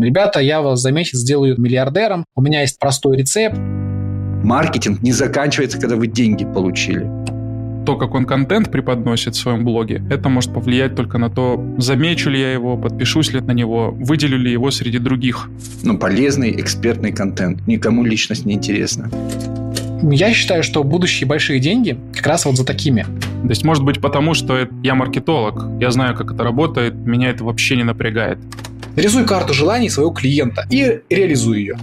Ребята, я вас за месяц сделаю миллиардером, у меня есть простой рецепт. Маркетинг не заканчивается, когда вы деньги получили то, как он контент преподносит в своем блоге, это может повлиять только на то, замечу ли я его, подпишусь ли на него, выделю ли его среди других. Ну, полезный экспертный контент. Никому личность не интересна. Я считаю, что будущие большие деньги как раз вот за такими. То есть, может быть, потому что я маркетолог, я знаю, как это работает, меня это вообще не напрягает. Рисуй карту желаний своего клиента и реализуй ее.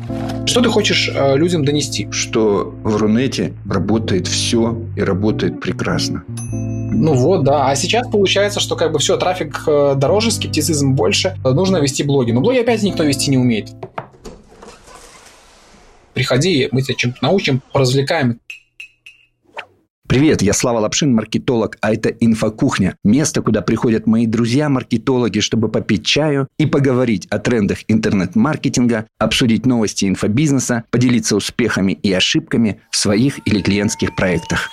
Что ты хочешь э, людям донести? Что в Рунете работает все и работает прекрасно. Ну вот, да. А сейчас получается, что как бы все, трафик э, дороже, скептицизм больше, нужно вести блоги. Но блоги опять никто вести не умеет. Приходи, мы тебя чем-то научим, поразвлекаем. Привет, я Слава Лапшин, маркетолог, а это «Инфокухня». Место, куда приходят мои друзья-маркетологи, чтобы попить чаю и поговорить о трендах интернет-маркетинга, обсудить новости инфобизнеса, поделиться успехами и ошибками в своих или клиентских проектах.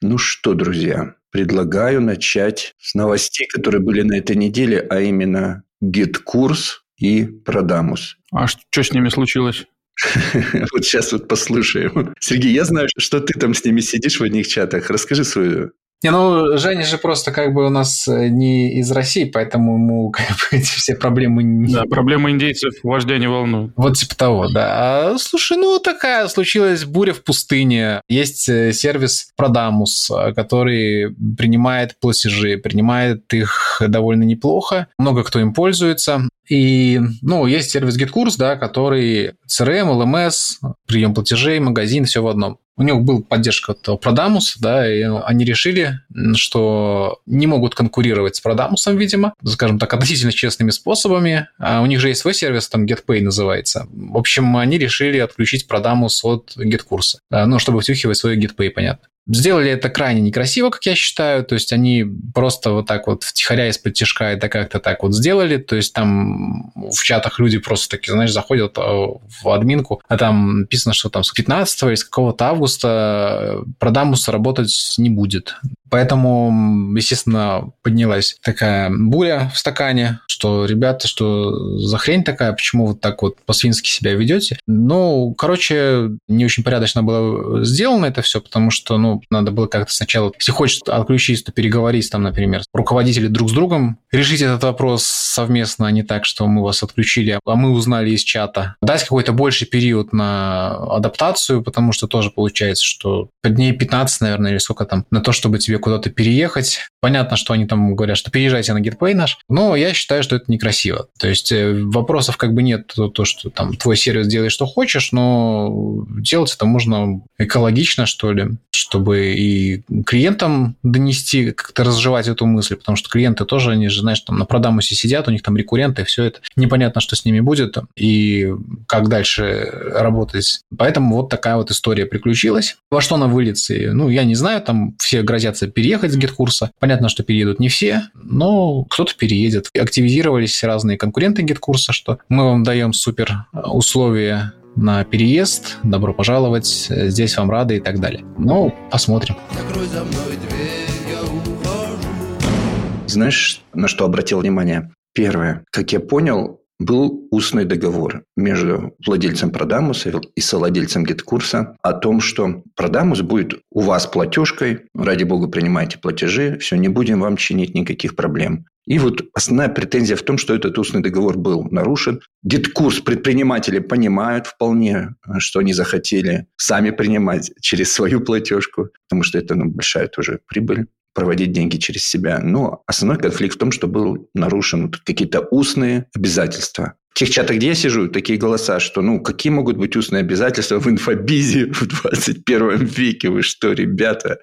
Ну что, друзья, предлагаю начать с новостей, которые были на этой неделе, а именно GetCourse и продамус. А что с ними случилось? Вот сейчас вот послушаем. Сергей, я знаю, что ты там с ними сидишь в одних чатах. Расскажи свою не, ну, Женя же просто как бы у нас э, не из России, поэтому ему как бы эти все проблемы... Не... Да, проблемы индейцев вождя не волнуют. Вот типа того, да. А, слушай, ну такая случилась буря в пустыне. Есть э, сервис Prodamus, э, который принимает платежи, принимает их довольно неплохо. Много кто им пользуется. И, ну, есть сервис GetCourse, да, который CRM, LMS, прием платежей, магазин, все в одном у них был поддержка от Продамус, да, и они решили, что не могут конкурировать с Продамусом, видимо, скажем так, относительно честными способами. А у них же есть свой сервис, там GetPay называется. В общем, они решили отключить Продамус от GetCurse, да, ну, чтобы втюхивать свой GetPay, понятно. Сделали это крайне некрасиво, как я считаю. То есть они просто вот так вот втихаря из-под тяжка это как-то так вот сделали. То есть там в чатах люди просто такие, знаешь, заходят э, в админку, а там написано, что там с 15 или с какого-то августа Продамус работать не будет. Поэтому, естественно, поднялась такая буря в стакане, что, ребята, что за хрень такая, почему вот так вот по-свински себя ведете? Ну, короче, не очень порядочно было сделано это все, потому что, ну, надо было как-то сначала, если хочешь отключить, то переговорить там, например, руководители друг с другом, решить этот вопрос совместно, а не так, что мы вас отключили, а мы узнали из чата. Дать какой-то больший период на адаптацию, потому что тоже получается, что дней 15, наверное, или сколько там, на то, чтобы тебе куда-то переехать. Понятно, что они там говорят, что переезжайте на GetPay наш, но я считаю, что это некрасиво. То есть э, вопросов как бы нет, то, то что там твой сервис делает, что хочешь, но делать это можно экологично, что ли, чтобы и клиентам донести, как-то разжевать эту мысль, потому что клиенты тоже, они же, знаешь, там на продамусе сидят, у них там рекурренты, все это непонятно, что с ними будет и как дальше работать. Поэтому вот такая вот история приключилась. Во что она выльется? Ну, я не знаю, там все грозятся переехать с GetCourse а. Понятно, что переедут не все, но кто-то переедет. Активизировались разные конкуренты GetCourse а, что мы вам даем супер условия на переезд, добро пожаловать, здесь вам рады и так далее. Ну, посмотрим. Знаешь, на что обратил внимание? Первое, как я понял, был устный договор между владельцем Продамуса и совладельцем GetCourse а о том, что Продамус будет у вас платежкой, ради бога принимайте платежи, все, не будем вам чинить никаких проблем. И вот основная претензия в том, что этот устный договор был нарушен. GetCourse предприниматели понимают вполне, что они захотели сами принимать через свою платежку, потому что это ну, большая тоже прибыль проводить деньги через себя. Но основной конфликт в том, что был нарушен какие-то устные обязательства. В тех чатах, где я сижу, такие голоса, что ну какие могут быть устные обязательства в инфобизе в 21 веке? Вы что, ребята?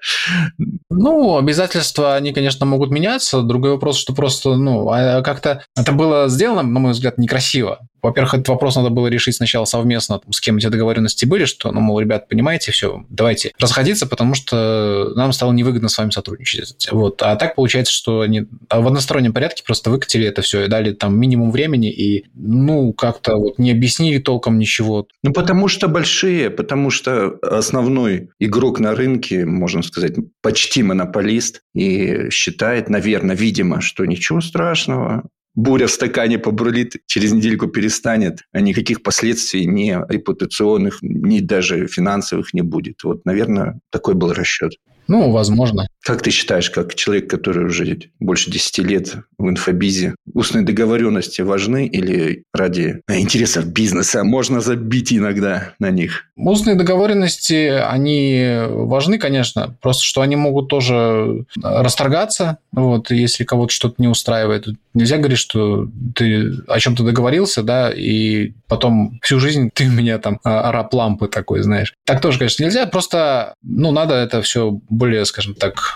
Ну, обязательства, они, конечно, могут меняться. Другой вопрос, что просто, ну, а как-то это было сделано, на мой взгляд, некрасиво во-первых, этот вопрос надо было решить сначала совместно, с кем эти договоренности были, что, ну, мол, ребят, понимаете, все, давайте расходиться, потому что нам стало невыгодно с вами сотрудничать. Вот. А так получается, что они в одностороннем порядке просто выкатили это все и дали там минимум времени и, ну, как-то вот не объяснили толком ничего. Ну, потому что большие, потому что основной игрок на рынке, можно сказать, почти монополист и считает, наверное, видимо, что ничего страшного, буря в стакане побурлит, через недельку перестанет, а никаких последствий ни репутационных, ни даже финансовых не будет. Вот, наверное, такой был расчет. Ну, возможно. Как ты считаешь, как человек, который уже больше 10 лет в инфобизе, устные договоренности важны или ради интересов бизнеса можно забить иногда на них? Устные договоренности, они важны, конечно, просто что они могут тоже расторгаться, вот, если кого-то что-то не устраивает. Нельзя говорить, что ты о чем-то договорился, да, и потом всю жизнь ты у меня там а, раб лампы такой, знаешь. Так тоже, конечно, нельзя, просто, ну, надо это все более, скажем так,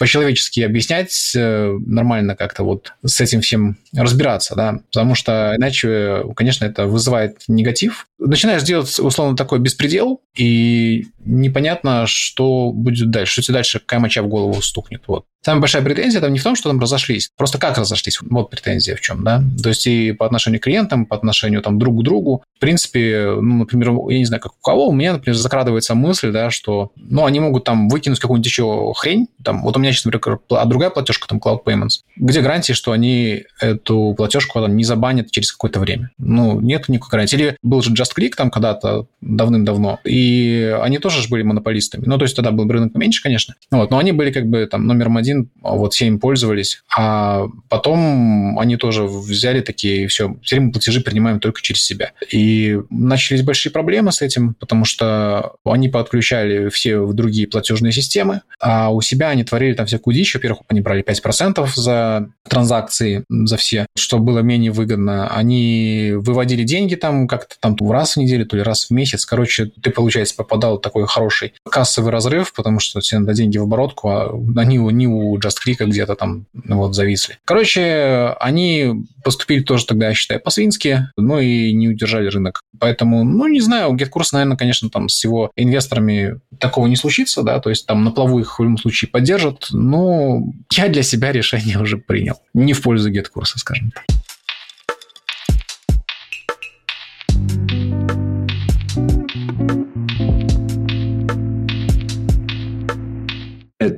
по-человечески объяснять, э, нормально как-то вот с этим всем разбираться, да, потому что иначе, конечно, это вызывает негатив. Начинаешь делать, условно, такой беспредел, и непонятно, что будет дальше, что тебе дальше какая моча в голову стукнет, вот. Самая большая претензия там не в том, что там разошлись, просто как разошлись. Вот претензия в чем, да. То есть и по отношению к клиентам, по отношению там друг к другу. В принципе, ну, например, я не знаю, как у кого, у меня, например, закрадывается мысль, да, что, ну, они могут там выкинуть какую-нибудь еще хрень. Там, вот у меня сейчас, например, а другая платежка, там, Cloud Payments. Где гарантии, что они эту платежку там, не забанят через какое-то время? Ну, нет никакой гарантии. Или был же Just Click там когда-то давным-давно, и они тоже же были монополистами. Ну, то есть тогда был рынок поменьше, конечно. Вот, но они были как бы там номером один вот все им пользовались, а потом они тоже взяли такие, все, теперь мы платежи принимаем только через себя. И начались большие проблемы с этим, потому что они подключали все в другие платежные системы, а у себя они творили там всякую дичь. Во-первых, они брали 5% за транзакции, за все, что было менее выгодно. Они выводили деньги там как-то там раз в неделю, то ли раз в месяц. Короче, ты, получается, попадал в такой хороший кассовый разрыв, потому что тебе надо деньги в оборотку, а они не у у Just Click где-то там вот зависли. Короче, они поступили тоже тогда, я считаю, по-свински, ну и не удержали рынок. Поэтому, ну, не знаю, у GetCourse, наверное, конечно, там с его инвесторами такого не случится, да, то есть там на плаву их в любом случае поддержат, но я для себя решение уже принял. Не в пользу GetCourse, скажем так.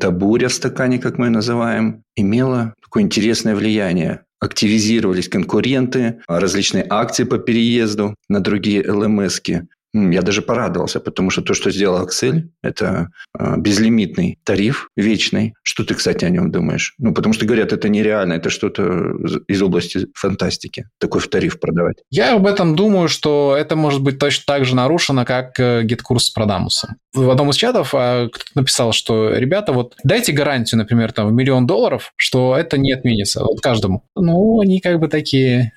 эта буря в стакане, как мы ее называем, имела такое интересное влияние. Активизировались конкуренты, различные акции по переезду на другие ЛМСки. Я даже порадовался, потому что то, что сделал Axel, это а, безлимитный тариф вечный. Что ты, кстати, о нем думаешь? Ну, потому что говорят, это нереально, это что-то из области фантастики, такой в тариф продавать. Я об этом думаю, что это может быть точно так же нарушено, как GetCourse с Продамусом. В одном из чатов а, кто-то написал, что, ребята, вот дайте гарантию, например, там, в миллион долларов, что это не отменится, вот каждому. Ну, они как бы такие...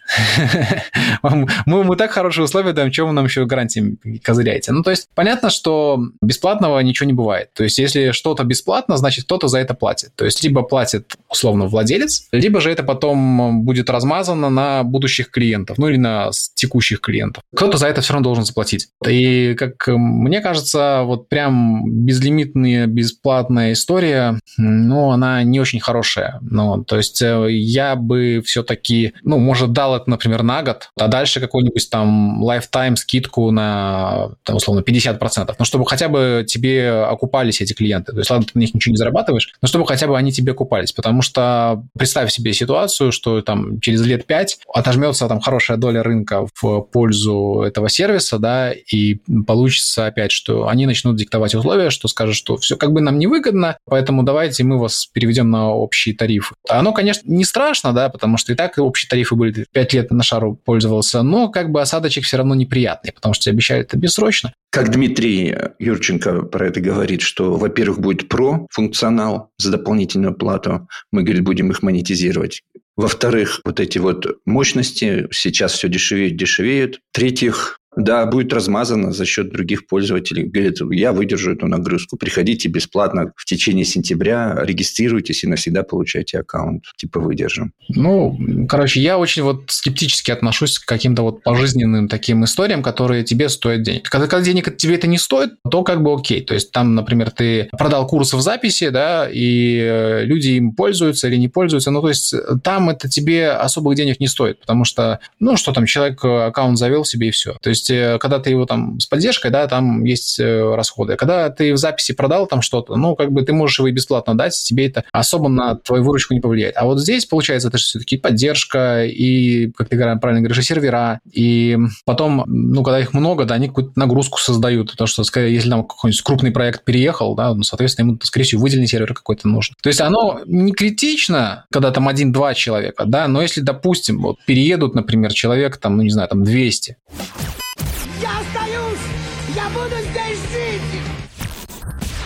мы, так хорошие условия даем, чем нам еще гарантии козыряете. Ну, то есть понятно, что бесплатного ничего не бывает. То есть если что-то бесплатно, значит кто-то за это платит. То есть либо платит условно владелец, либо же это потом будет размазано на будущих клиентов, ну или на текущих клиентов. Кто-то за это все равно должен заплатить. И как мне кажется, вот прям безлимитная, бесплатная история, ну, она не очень хорошая. Ну, то есть э, я бы все-таки, ну, может, дал это, например, на год, а дальше какой-нибудь там lifetime скидку на там, условно, 50%, но чтобы хотя бы тебе окупались эти клиенты. То есть, ладно, ты на них ничего не зарабатываешь, но чтобы хотя бы они тебе окупались. Потому что представь себе ситуацию, что там через лет 5 отожмется там хорошая доля рынка в пользу этого сервиса, да, и получится опять, что они начнут диктовать условия, что скажут, что все как бы нам невыгодно, поэтому давайте мы вас переведем на общий тариф. Оно, конечно, не страшно, да, потому что и так общие тарифы были 5 лет на шару пользовался, но как бы осадочек все равно неприятный, потому что тебе обещали это бессрочно. Как Дмитрий Юрченко про это говорит, что, во-первых, будет про функционал за дополнительную плату. Мы, говорит, будем их монетизировать. Во-вторых, вот эти вот мощности сейчас все дешевеют, дешевеют. В-третьих, Да, будет размазано за счет других пользователей. Говорит, я выдержу эту нагрузку. Приходите бесплатно в течение сентября, регистрируйтесь и навсегда получайте аккаунт. Типа выдержим. Ну, короче, я очень вот скептически отношусь к каким-то вот пожизненным таким историям, которые тебе стоят денег. Когда, когда денег тебе это не стоит, то как бы окей. То есть там, например, ты продал курсы в записи, да, и э, люди им пользуются или не пользуются. Ну, то есть там это тебе особых денег не стоит, потому что, ну, что там, человек э, аккаунт завел себе и все. То есть э, когда ты его там с поддержкой, да, там есть расходы. Когда ты в записи продал там что-то, ну, как бы ты можешь его и бесплатно дать, тебе это особо на твою выручку не повлияет. А вот здесь, получается, это же все-таки поддержка и, как ты правильно говоришь, и сервера, и потом, ну, когда их много, да, они какую-то нагрузку создают, потому что, если там какой-нибудь крупный проект переехал, да, ну, соответственно, ему, скорее всего, выделенный сервер какой-то нужен. То есть оно не критично, когда там один-два человека, да, но если, допустим, вот переедут, например, человек, там, ну, не знаю, там 200.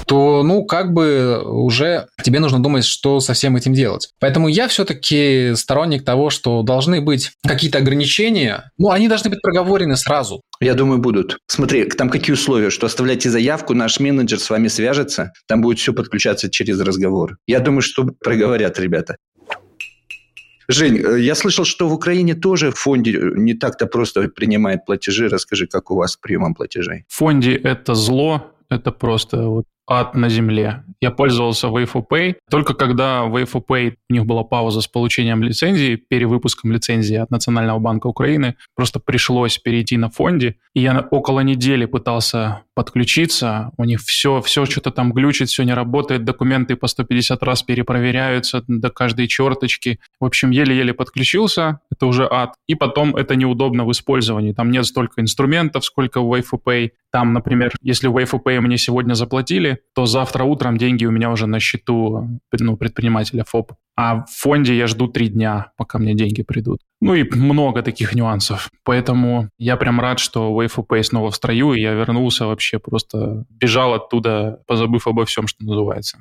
То, ну, как бы уже тебе нужно думать, что со всем этим делать. Поэтому я все-таки сторонник того, что должны быть какие-то ограничения, ну, они должны быть проговорены сразу. Я думаю, будут. Смотри, там какие условия, что оставляйте заявку, наш менеджер с вами свяжется, там будет все подключаться через разговор. Я думаю, что проговорят ребята. Жень, э, я слышал, что в Украине тоже в фонде не так-то просто принимает платежи. Расскажи, как у вас с приемом платежей? В фонде это зло, это просто вот ад на земле. Я пользовался Wayfo Pay. Только когда Wayfo Pay, у них была пауза с получением лицензии, перевыпуском лицензии от Национального банка Украины, просто пришлось перейти на фонде. И я около недели пытался подключиться. У них все, все что-то там глючит, все не работает, документы по 150 раз перепроверяются до каждой черточки. В общем, еле-еле подключился, это уже ад. И потом это неудобно в использовании. Там нет столько инструментов, сколько в Wayfo Pay. Там, например, если в Wayfo Pay мне сегодня заплатили, то завтра утром деньги у меня уже на счету ну, предпринимателя ФОП. А в фонде я жду три дня, пока мне деньги придут. Ну и много таких нюансов. Поэтому я прям рад, что Wave Pay снова в строю, и я вернулся вообще просто бежал оттуда, позабыв обо всем, что называется.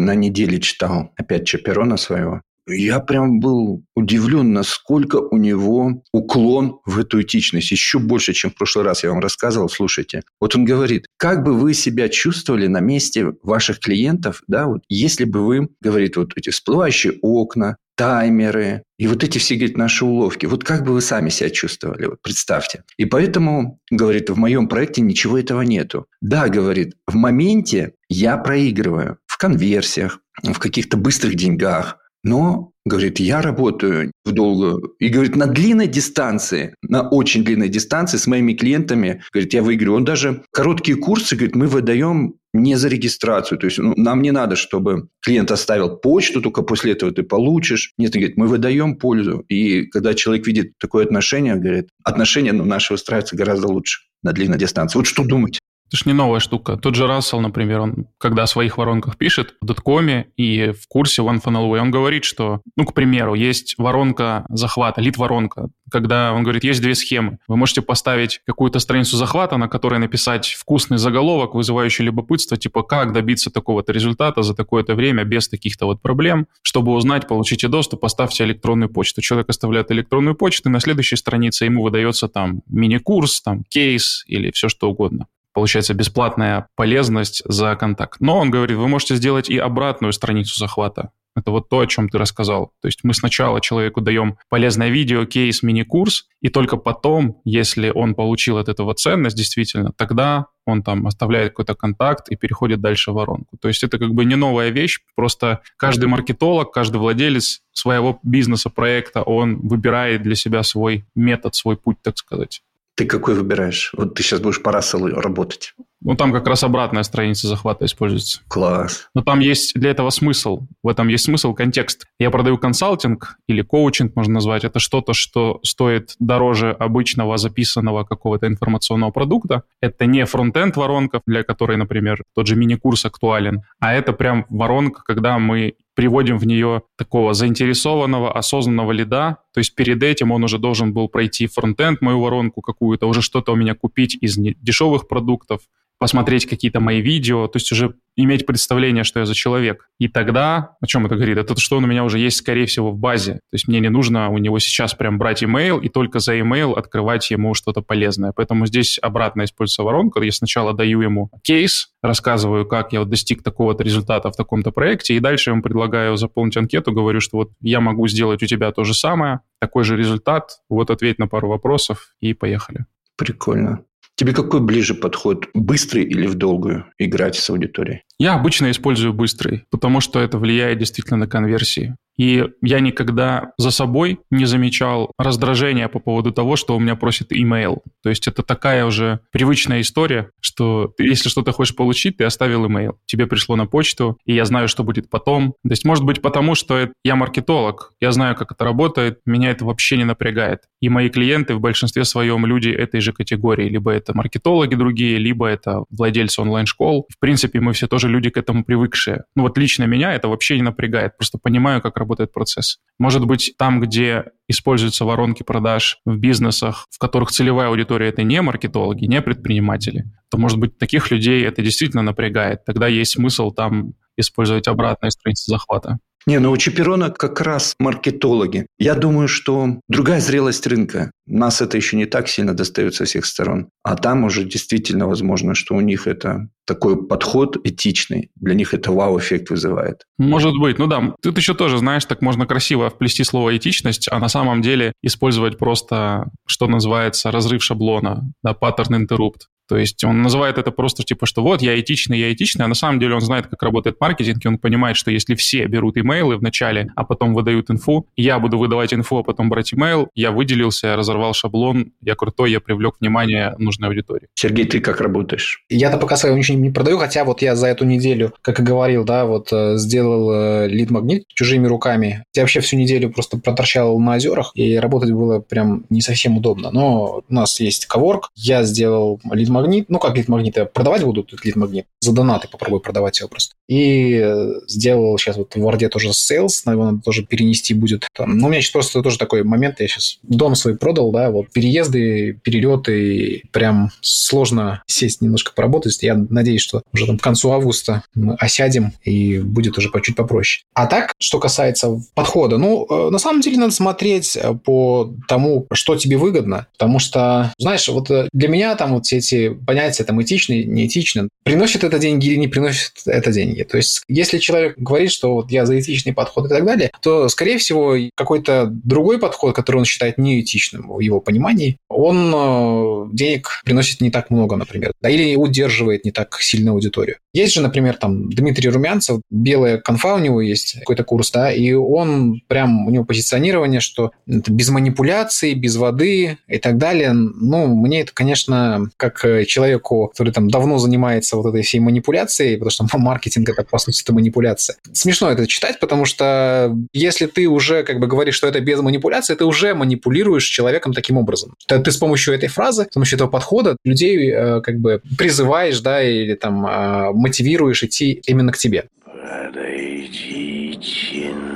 На неделе читал опять Чаперона своего. Я прям был удивлен, насколько у него уклон в эту этичность. Еще больше, чем в прошлый раз я вам рассказывал. Слушайте, вот он говорит, как бы вы себя чувствовали на месте ваших клиентов, да, вот, если бы вы, говорит, вот эти всплывающие окна, таймеры и вот эти все, говорит, наши уловки. Вот как бы вы сами себя чувствовали, вот представьте. И поэтому, говорит, в моем проекте ничего этого нету. Да, говорит, в моменте я проигрываю конверсиях, в каких-то быстрых деньгах, но, говорит, я работаю в долгую. И, говорит, на длинной дистанции, на очень длинной дистанции с моими клиентами, говорит, я выиграю. Он даже короткие курсы, говорит, мы выдаем не за регистрацию. То есть ну, нам не надо, чтобы клиент оставил почту, только после этого ты получишь. Нет, говорит, мы выдаем пользу. И когда человек видит такое отношение, говорит, отношения ну, наши выстраиваются гораздо лучше на длинной дистанции. Вот что думать? Это ж не новая штука. Тот же Рассел, например, он, когда о своих воронках пишет в доткоме и в курсе OneFunnel он говорит, что, ну, к примеру, есть воронка захвата, лид-воронка, когда он говорит, есть две схемы. Вы можете поставить какую-то страницу захвата, на которой написать вкусный заголовок, вызывающий любопытство, типа, как добиться такого-то результата за такое-то время без таких-то вот проблем. Чтобы узнать, получите доступ, поставьте электронную почту. Человек оставляет электронную почту, и на следующей странице ему выдается там мини-курс, там кейс или все что угодно получается бесплатная полезность за контакт. Но он говорит, вы можете сделать и обратную страницу захвата. Это вот то, о чем ты рассказал. То есть мы сначала человеку даем полезное видео, кейс, мини-курс, и только потом, если он получил от этого ценность действительно, тогда он там оставляет какой-то контакт и переходит дальше в воронку. То есть это как бы не новая вещь, просто каждый маркетолог, каждый владелец своего бизнеса, проекта, он выбирает для себя свой метод, свой путь, так сказать. Ты какой выбираешь? Вот ты сейчас будешь по Расселу работать. Ну, там как раз обратная страница захвата используется. Класс. Но там есть для этого смысл. В этом есть смысл, контекст. Я продаю консалтинг или коучинг, можно назвать. Это что-то, что стоит дороже обычного записанного какого-то информационного продукта. Это не фронтенд воронка, для которой, например, тот же мини-курс актуален, а это прям воронка, когда мы приводим в нее такого заинтересованного, осознанного лида. То есть перед этим он уже должен был пройти фронтенд, мою воронку какую-то, уже что-то у меня купить из дешевых продуктов, посмотреть какие-то мои видео, то есть уже иметь представление, что я за человек. И тогда, о чем это говорит? Это то, что он у меня уже есть, скорее всего, в базе. То есть мне не нужно у него сейчас прям брать имейл и только за имейл открывать ему что-то полезное. Поэтому здесь обратно используется воронка. Я сначала даю ему кейс, рассказываю, как я вот достиг такого-то результата в таком-то проекте, и дальше я ему предлагаю заполнить анкету, говорю, что вот я могу сделать у тебя то же самое, такой же результат, вот ответь на пару вопросов, и поехали. Прикольно. Тебе какой ближе подход? Быстрый или в долгую играть с аудиторией? Я обычно использую быстрый, потому что это влияет действительно на конверсии. И я никогда за собой не замечал раздражения по поводу того, что у меня просит имейл. То есть это такая уже привычная история, что ты, если что-то хочешь получить, ты оставил имейл. Тебе пришло на почту, и я знаю, что будет потом. То есть может быть потому, что я маркетолог, я знаю, как это работает, меня это вообще не напрягает. И мои клиенты в большинстве своем люди этой же категории. Либо это маркетологи другие, либо это владельцы онлайн-школ. В принципе, мы все тоже люди к этому привыкшие. Ну вот лично меня это вообще не напрягает. Просто понимаю, как работает процесс. Может быть, там, где используются воронки продаж в бизнесах, в которых целевая аудитория это не маркетологи, не предприниматели, то, может быть, таких людей это действительно напрягает. Тогда есть смысл там использовать обратные страницы захвата. Не, ну у Чиперона как раз маркетологи. Я думаю, что другая зрелость рынка. Нас это еще не так сильно достает со всех сторон. А там уже действительно возможно, что у них это такой подход этичный. Для них это вау-эффект вызывает. Может быть. Ну да, тут еще тоже, знаешь, так можно красиво вплести слово этичность, а на самом деле использовать просто, что называется, разрыв шаблона, да, pattern interrupt. То есть он называет это просто типа, что вот я этичный, я этичный, а на самом деле он знает, как работает маркетинг, и он понимает, что если все берут имейлы вначале, а потом выдают инфу, я буду выдавать инфу, а потом брать имейл, я выделился, я разорвал шаблон, я крутой, я привлек внимание нужной аудитории. Сергей, ты как работаешь? Я-то пока своего ничего не продаю, хотя вот я за эту неделю, как и говорил, да, вот э, сделал лид-магнит чужими руками. Я вообще всю неделю просто проторчал на озерах, и работать было прям не совсем удобно. Но у нас есть коворк, я сделал лид-магнит лид-магнит, ну как лид-магнит, продавать будут лид-магнит, за донаты попробую продавать его просто. И э, сделал сейчас вот в Варде тоже sales, его надо тоже перенести будет. Там, ну, у меня сейчас просто тоже такой момент, я сейчас дом свой продал, да, вот переезды, перелеты, прям сложно сесть немножко поработать. Я надеюсь, что уже там к концу августа мы осядем и будет уже чуть попроще. А так, что касается подхода, ну, э, на самом деле надо смотреть э, по тому, что тебе выгодно, потому что, знаешь, вот для меня там вот все эти понятия там этичный, неэтичный, приносит это деньги или не приносит это деньги. То есть, если человек говорит, что вот я за этичный подход и так далее, то, скорее всего, какой-то другой подход, который он считает неэтичным в его понимании, он э, денег приносит не так много, например, да, или удерживает не так сильно аудиторию. Есть же, например, там Дмитрий Румянцев, белая конфа у него есть, какой-то курс, да, и он прям, у него позиционирование, что без манипуляций, без воды и так далее. Ну, мне это, конечно, как человеку, который там давно занимается вот этой всей манипуляцией, потому что маркетинг это, по сути, это манипуляция. Смешно это читать, потому что если ты уже как бы говоришь, что это без манипуляции, ты уже манипулируешь человеком таким образом. Ты, ты с помощью этой фразы, с помощью этого подхода людей э, как бы призываешь, да, или там э, мотивируешь идти именно к тебе. Подойдите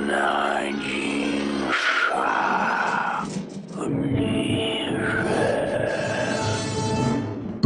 на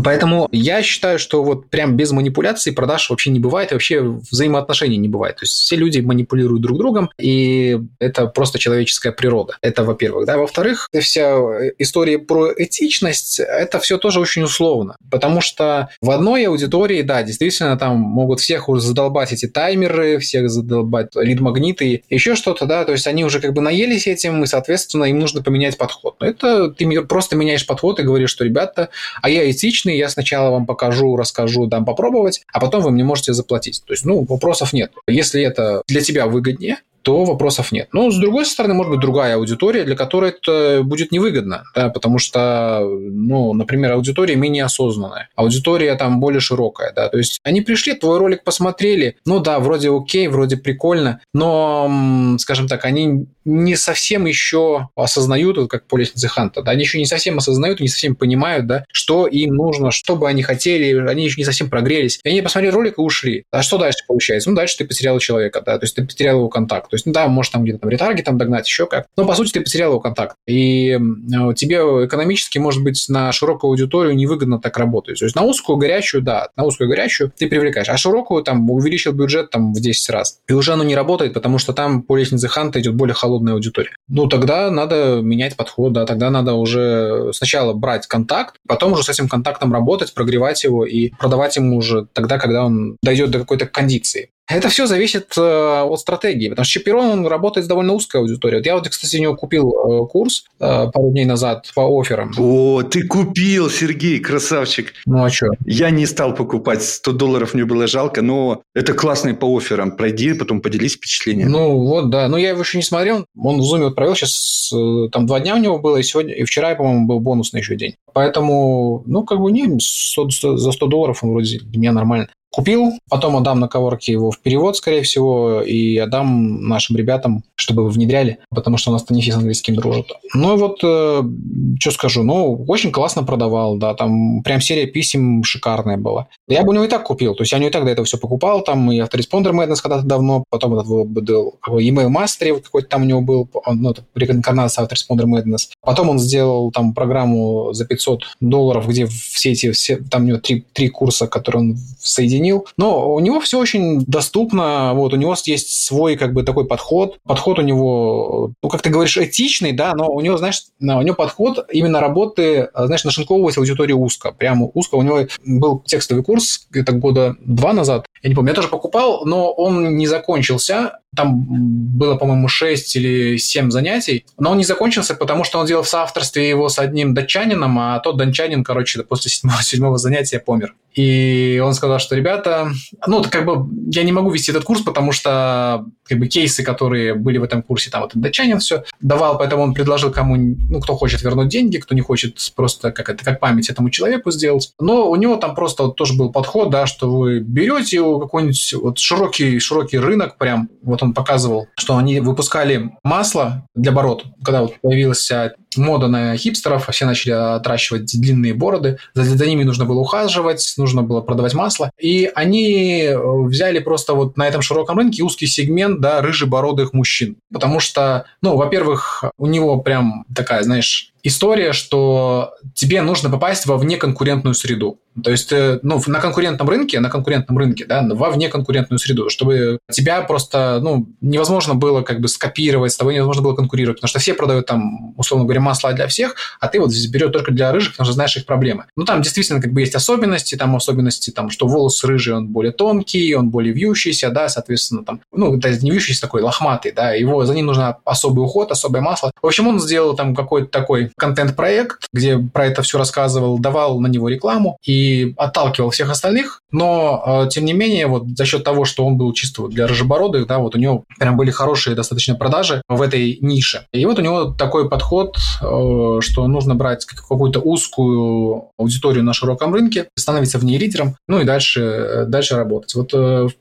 Поэтому я считаю, что вот прям без манипуляций продаж вообще не бывает, вообще взаимоотношений не бывает. То есть все люди манипулируют друг другом, и это просто человеческая природа. Это, во-первых. Да? Во-вторых, вся история про этичность, это все тоже очень условно. Потому что в одной аудитории, да, действительно, там могут всех задолбать эти таймеры, всех задолбать лид-магниты, еще что-то, да, то есть они уже как бы наелись этим, и, соответственно, им нужно поменять подход. Но это ты просто меняешь подход и говоришь, что, ребята, а я этичный, личный, я сначала вам покажу, расскажу, дам попробовать, а потом вы мне можете заплатить. То есть, ну, вопросов нет. Если это для тебя выгоднее, то вопросов нет. Но, с другой стороны, может быть другая аудитория, для которой это будет невыгодно, да, потому что, ну, например, аудитория менее осознанная, аудитория там более широкая, да, то есть они пришли, твой ролик посмотрели, ну да, вроде окей, вроде прикольно, но, скажем так, они не совсем еще осознают, вот как по лестнице Ханта, да, они еще не совсем осознают, не совсем понимают, да, что им нужно, что бы они хотели, они еще не совсем прогрелись. И они посмотрели ролик и ушли. А что дальше получается? Ну, дальше ты потерял человека, да, то есть ты потерял его контакт. То есть, ну да, может там где-то там ретарги там догнать, еще как. Но, по сути, ты потерял его контакт. И тебе экономически, может быть, на широкую аудиторию невыгодно так работать. То есть на узкую, горячую, да, на узкую, горячую ты привлекаешь. А широкую там увеличил бюджет там в 10 раз. И уже оно не работает, потому что там по лестнице Ханта идет более холодная аудитория. Ну, тогда надо менять подход, да, тогда надо уже сначала брать контакт, потом уже с этим контактом работать, прогревать его и продавать ему уже тогда, когда он дойдет до какой-то кондиции. Это все зависит э, от стратегии, потому что Чипирон он работает с довольно узкой аудиторией. Вот я вот, кстати, у него купил э, курс э, пару дней назад по офферам. О, ты купил, Сергей, красавчик. Ну а что? Я не стал покупать, 100 долларов мне было жалко, но это классный по офферам. Пройди, потом поделись впечатлением. Ну вот, да. Но я его еще не смотрел. Он в Zoom вот провел сейчас, там два дня у него было, и сегодня, и вчера, по-моему, был бонусный еще день. Поэтому, ну, как бы не, 100, 100, за 100 долларов он вроде для меня нормально. Купил, потом отдам на коворке его в перевод, скорее всего, и отдам нашим ребятам, чтобы внедряли, потому что у нас Танифи с английским дружит. Ну вот, э, что скажу, ну, очень классно продавал, да, там прям серия писем шикарная была. Я бы у него и так купил, то есть я у него и так до этого все покупал, там и автореспондер Madness когда-то давно, потом этот был email Mastery какой-то там у него был, ну, это реинкарнация автореспондер Madness. Потом он сделал там программу за 500 долларов, где все эти, все, там у него три, три курса, которые он соединил соединил. Но у него все очень доступно, вот, у него есть свой, как бы, такой подход. Подход у него, ну, как ты говоришь, этичный, да, но у него, знаешь, у него подход именно работы, знаешь, нашинковывать аудиторию узко, прямо узко. У него был текстовый курс где-то года два назад, я не помню, я тоже покупал, но он не закончился, там было, по-моему, 6 или 7 занятий, но он не закончился, потому что он делал в соавторстве его с одним датчанином, а тот датчанин, короче, после седьмого, седьмого занятия помер. И он сказал, что, ребята, ну, как бы я не могу вести этот курс, потому что как бы кейсы, которые были в этом курсе, там вот этот датчанин все давал, поэтому он предложил кому, ну, кто хочет вернуть деньги, кто не хочет просто как это, как память этому человеку сделать. Но у него там просто вот тоже был подход, да, что вы берете какой-нибудь вот широкий, широкий рынок прям, вот вот он показывал, что они выпускали масло для бород, когда вот появилась мода на хипстеров, все начали отращивать длинные бороды, за, за ними нужно было ухаживать, нужно было продавать масло, и они э, взяли просто вот на этом широком рынке узкий сегмент, да, рыжебородых мужчин, потому что, ну, во-первых, у него прям такая, знаешь, история, что тебе нужно попасть во внеконкурентную среду. То есть, э, ну, на конкурентном рынке, на конкурентном рынке, да, во внеконкурентную среду, чтобы тебя просто, ну, невозможно было как бы скопировать, с тобой невозможно было конкурировать, потому что все продают там, условно говоря, масла для всех, а ты вот берешь только для рыжих, потому что знаешь их проблемы. Ну, там действительно как бы есть особенности, там особенности, там, что волос рыжий, он более тонкий, он более вьющийся, да, соответственно, там, ну, это не вьющийся такой, лохматый, да, его, за ним нужно особый уход, особое масло. В общем, он сделал там какой-то такой контент-проект, где про это все рассказывал, давал на него рекламу и отталкивал всех остальных, но, э, тем не менее, вот за счет того, что он был чисто для рыжебородых, да, вот у него прям были хорошие достаточно продажи в этой нише. И вот у него такой подход, э, что нужно брать какую-то узкую аудиторию на широком рынке, становиться в ней лидером, ну и дальше, э, дальше работать. Вот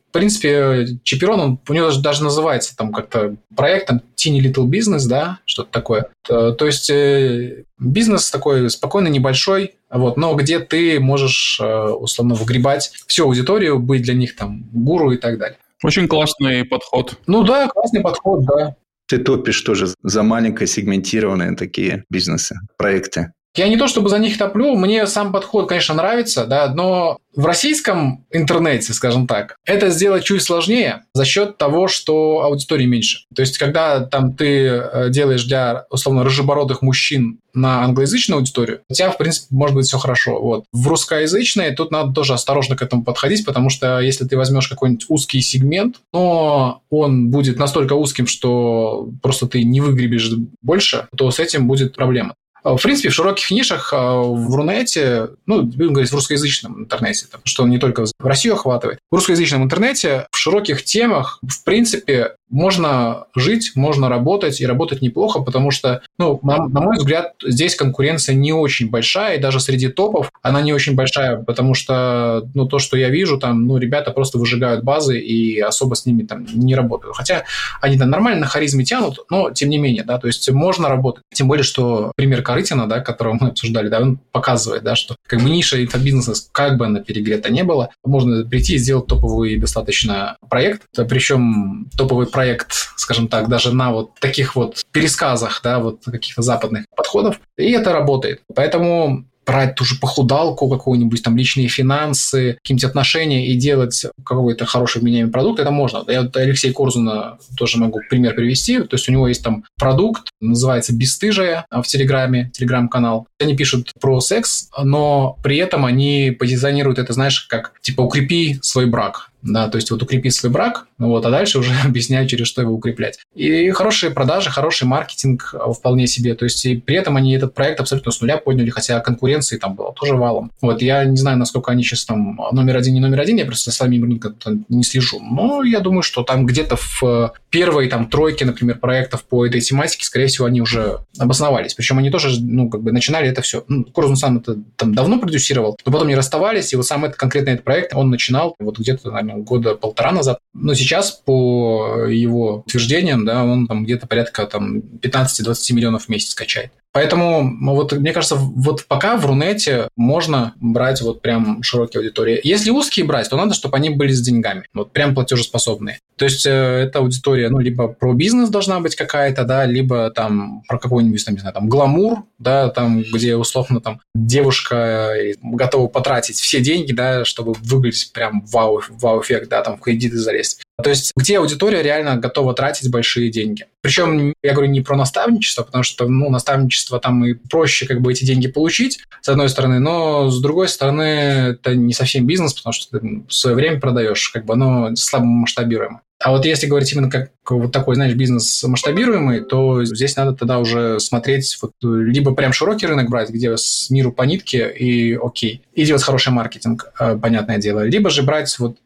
в принципе, Чиперон, он, у него даже, даже называется там как-то проектом Teeny Little Business, да, что-то такое. То, то есть э, бизнес такой спокойный, небольшой, вот, но где ты можешь э, условно выгребать всю аудиторию, быть для них там гуру и так далее. Очень классный подход. Ну да, классный подход, да. Ты топишь тоже за маленькие сегментированные такие бизнесы, проекты. Я не то чтобы за них топлю, мне сам подход, конечно, нравится, да, но в российском интернете, скажем так, это сделать чуть сложнее за счет того, что аудитории меньше. То есть, когда там ты э, делаешь для, условно, рыжебородых мужчин на англоязычную аудиторию, у тебя, в принципе, может быть все хорошо. Вот. В русскоязычной тут надо тоже осторожно к этому подходить, потому что если ты возьмешь какой-нибудь узкий сегмент, но он будет настолько узким, что просто ты не выгребешь больше, то с этим будет проблема. А, в принципе, в широких нишах а, в Рунете, ну, будем говорить, в русскоязычном интернете, потому что он не только в Россию охватывает. В русскоязычном интернете, в широких темах, в принципе, можно жить, можно работать и работать неплохо, потому что, ну, на, на мой взгляд, здесь конкуренция не очень большая, и даже среди топов она не очень большая, потому что, ну, то, что я вижу, там, ну, ребята просто выжигают базы и особо с ними там не работают. Хотя они там нормально на харизме тянут, но тем не менее, да, то есть можно работать. Тем более, что пример Корытина, да, которого мы обсуждали, да, он показывает, да, что как бы ниша инфобизнеса, как бы она перегрета не была, можно прийти и сделать топовый достаточно проект, причем топовый проект, скажем так, даже на вот таких вот пересказах, да, вот каких-то западных подходов, и это работает. Поэтому брать ту же похудалку, какую-нибудь там личные финансы, какие-нибудь отношения и делать какой-то хороший вменяемый продукт, это можно. Я вот Алексей Корзуна тоже могу пример привести. То есть у него есть там продукт, называется «Бестыжие» в Телеграме, Телеграм-канал. Они пишут про секс, но при этом они позиционируют это, знаешь, как типа «укрепи свой брак». Да, то есть вот укрепить свой брак, вот, а дальше уже объясняю, через что его укреплять. И хорошие продажи, хороший маркетинг а, вполне себе. То есть и при этом они этот проект абсолютно с нуля подняли, хотя конкуренции там было тоже валом. Вот я не знаю, насколько они сейчас там номер один, не номер один, я просто с самим рынком не слежу. Но я думаю, что там где-то в э, первой там тройке, например, проектов по этой тематике, скорее всего, они уже обосновались. Причем они тоже, ну, как бы начинали это все. Ну, Корзун сам это там давно продюсировал, но потом не расставались, и вот сам этот конкретный этот проект он начинал вот где-то, года полтора назад. Но сейчас, по его утверждениям, да, он там где-то порядка там 15-20 миллионов в месяц качает. Поэтому, вот, мне кажется, вот пока в Рунете можно брать вот прям широкие аудитории. Если узкие брать, то надо, чтобы они были с деньгами, вот прям платежеспособные. То есть э, эта аудитория, ну, либо про бизнес должна быть какая-то, да, либо там про какой-нибудь, там, не знаю, там, гламур, да, там, где, условно, там, девушка готова потратить все деньги, да, чтобы выглядеть прям вау, вау-эффект, да, там, в кредиты залезть. То есть где аудитория реально готова тратить большие деньги. Причем я говорю не про наставничество, потому что ну, наставничество там и проще как бы эти деньги получить, с одной стороны, но с другой стороны это не совсем бизнес, потому что ты в свое время продаешь, как бы оно слабо масштабируемо. А вот если говорить именно как вот такой, знаешь, бизнес масштабируемый, то здесь надо тогда уже смотреть, вот, либо прям широкий рынок брать, где с миру по нитке и окей, и делать хороший маркетинг, э, понятное дело, либо же брать вот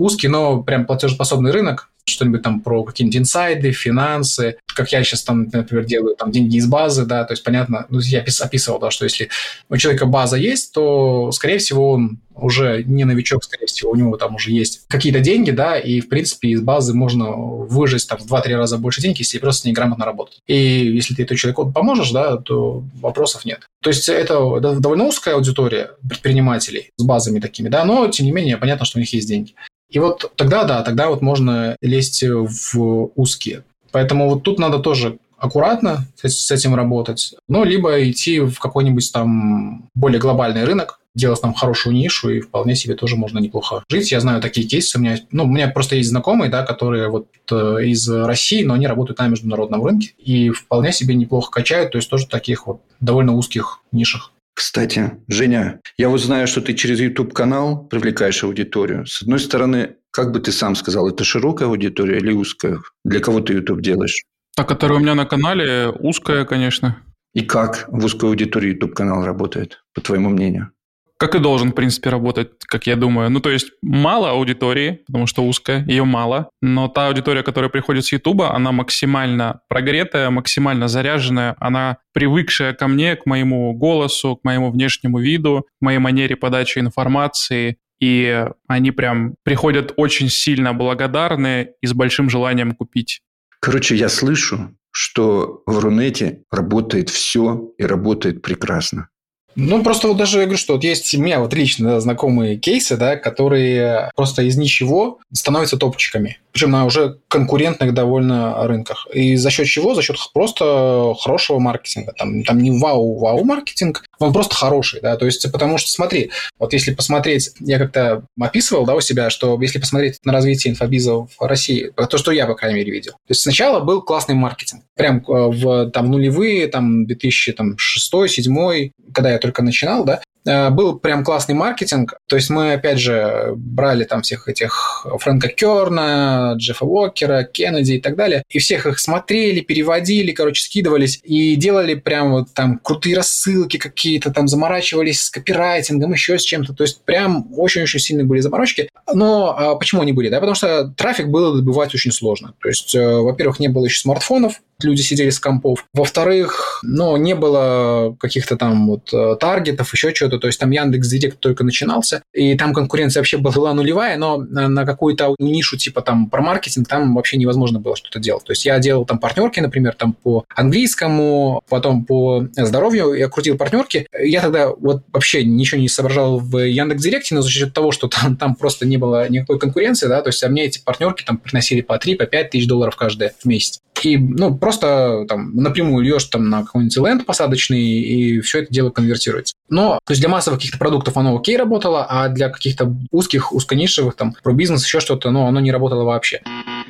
узкий, но прям платежеспособный рынок, что-нибудь там про какие-нибудь инсайды, финансы, как я сейчас там, например, делаю там деньги из базы, да, то есть понятно, ну, я описывал, да, что если у человека база есть, то, скорее всего, он уже не новичок, скорее всего, у него там уже есть какие-то деньги, да, и, в принципе, из базы можно выжить там в 2-3 раза больше денег, если просто неграмотно работать. И если ты этому человеку поможешь, да, то вопросов нет. То есть это довольно узкая аудитория предпринимателей с базами такими, да, но, тем не менее, понятно, что у них есть деньги. И вот тогда, да, тогда вот можно лезть в узкие. Поэтому вот тут надо тоже аккуратно с этим работать, ну, либо идти в какой-нибудь там более глобальный рынок, делать там хорошую нишу, и вполне себе тоже можно неплохо жить. Я знаю такие кейсы, у меня, ну, у меня просто есть знакомые, да, которые вот э, из России, но они работают на международном рынке и вполне себе неплохо качают, то есть тоже таких вот довольно узких нишах. Кстати, Женя, я вот знаю, что ты через YouTube-канал привлекаешь аудиторию. С одной стороны, как бы ты сам сказал, это широкая аудитория или узкая? Для кого ты YouTube делаешь? Та, которая у меня на канале, узкая, конечно. И как в узкой аудитории YouTube-канал работает, по твоему мнению? Как и должен, в принципе, работать, как я думаю. Ну, то есть мало аудитории, потому что узкая, ее мало, но та аудитория, которая приходит с Ютуба, она максимально прогретая, максимально заряженная, она привыкшая ко мне, к моему голосу, к моему внешнему виду, к моей манере подачи информации, и они прям приходят очень сильно благодарные и с большим желанием купить. Короче, я слышу, что в Рунете работает все и работает прекрасно. Ну, просто вот даже я говорю, что вот есть у меня вот лично да, знакомые кейсы, да, которые просто из ничего становятся топчиками. Причем на уже конкурентных довольно рынках. И за счет чего? За счет просто хорошего маркетинга. Там, там не вау-вау маркетинг, он просто хороший, да, то есть потому что смотри, вот если посмотреть, я как-то описывал, да, у себя, что если посмотреть на развитие инфобиза в России, то, что я, по крайней мере, видел. То есть сначала был классный маркетинг. Прям э, в там, нулевые, там, 2006-2007, когда я только начинал, да, был прям классный маркетинг. То есть мы, опять же, брали там всех этих Фрэнка Керна, Джеффа Уокера, Кеннеди и так далее, и всех их смотрели, переводили, короче, скидывались и делали прям вот там крутые рассылки какие-то, там заморачивались с копирайтингом, еще с чем-то. То есть прям очень-очень сильные были заморочки. Но а почему они были? Да, потому что трафик было добывать очень сложно. То есть, э, во-первых, не было еще смартфонов, люди сидели с компов. Во-вторых, ну, не было каких-то там вот э, таргетов, еще чего-то, то есть там Яндекс Директ только начинался, и там конкуренция вообще была нулевая, но на какую-то нишу типа там про маркетинг там вообще невозможно было что-то делать. То есть я делал там партнерки, например, там по английскому, потом по здоровью, я крутил партнерки. Я тогда вот вообще ничего не соображал в Яндекс Директе, но за счет того, что там, там просто не было никакой конкуренции, да, то есть а мне эти партнерки там приносили по 3, по 5 тысяч долларов каждая в месяц. И, ну, просто там напрямую льешь там на какой-нибудь ленд посадочный, и все это дело конвертируется. Но, то есть для массовых каких-то продуктов оно окей работало, а для каких-то узких, узконишевых, там, про бизнес, еще что-то, ну, оно не работало вообще.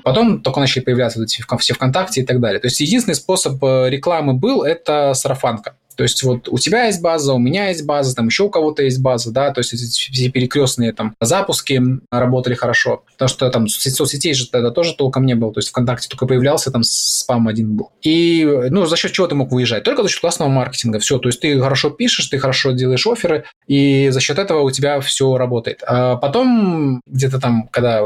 Потом только начали появляться эти все ВКонтакте и так далее. То есть единственный способ э, рекламы был – это сарафанка. То есть вот у тебя есть база, у меня есть база, там еще у кого-то есть база, да, то есть все перекрестные там запуски работали хорошо, потому что там соцсетей же тогда тоже толком не было, то есть ВКонтакте только появлялся, там спам один был. И, ну, за счет чего ты мог выезжать? Только за счет классного маркетинга, все, то есть ты хорошо пишешь, ты хорошо делаешь оферы, и за счет этого у тебя все работает. А потом где-то там, когда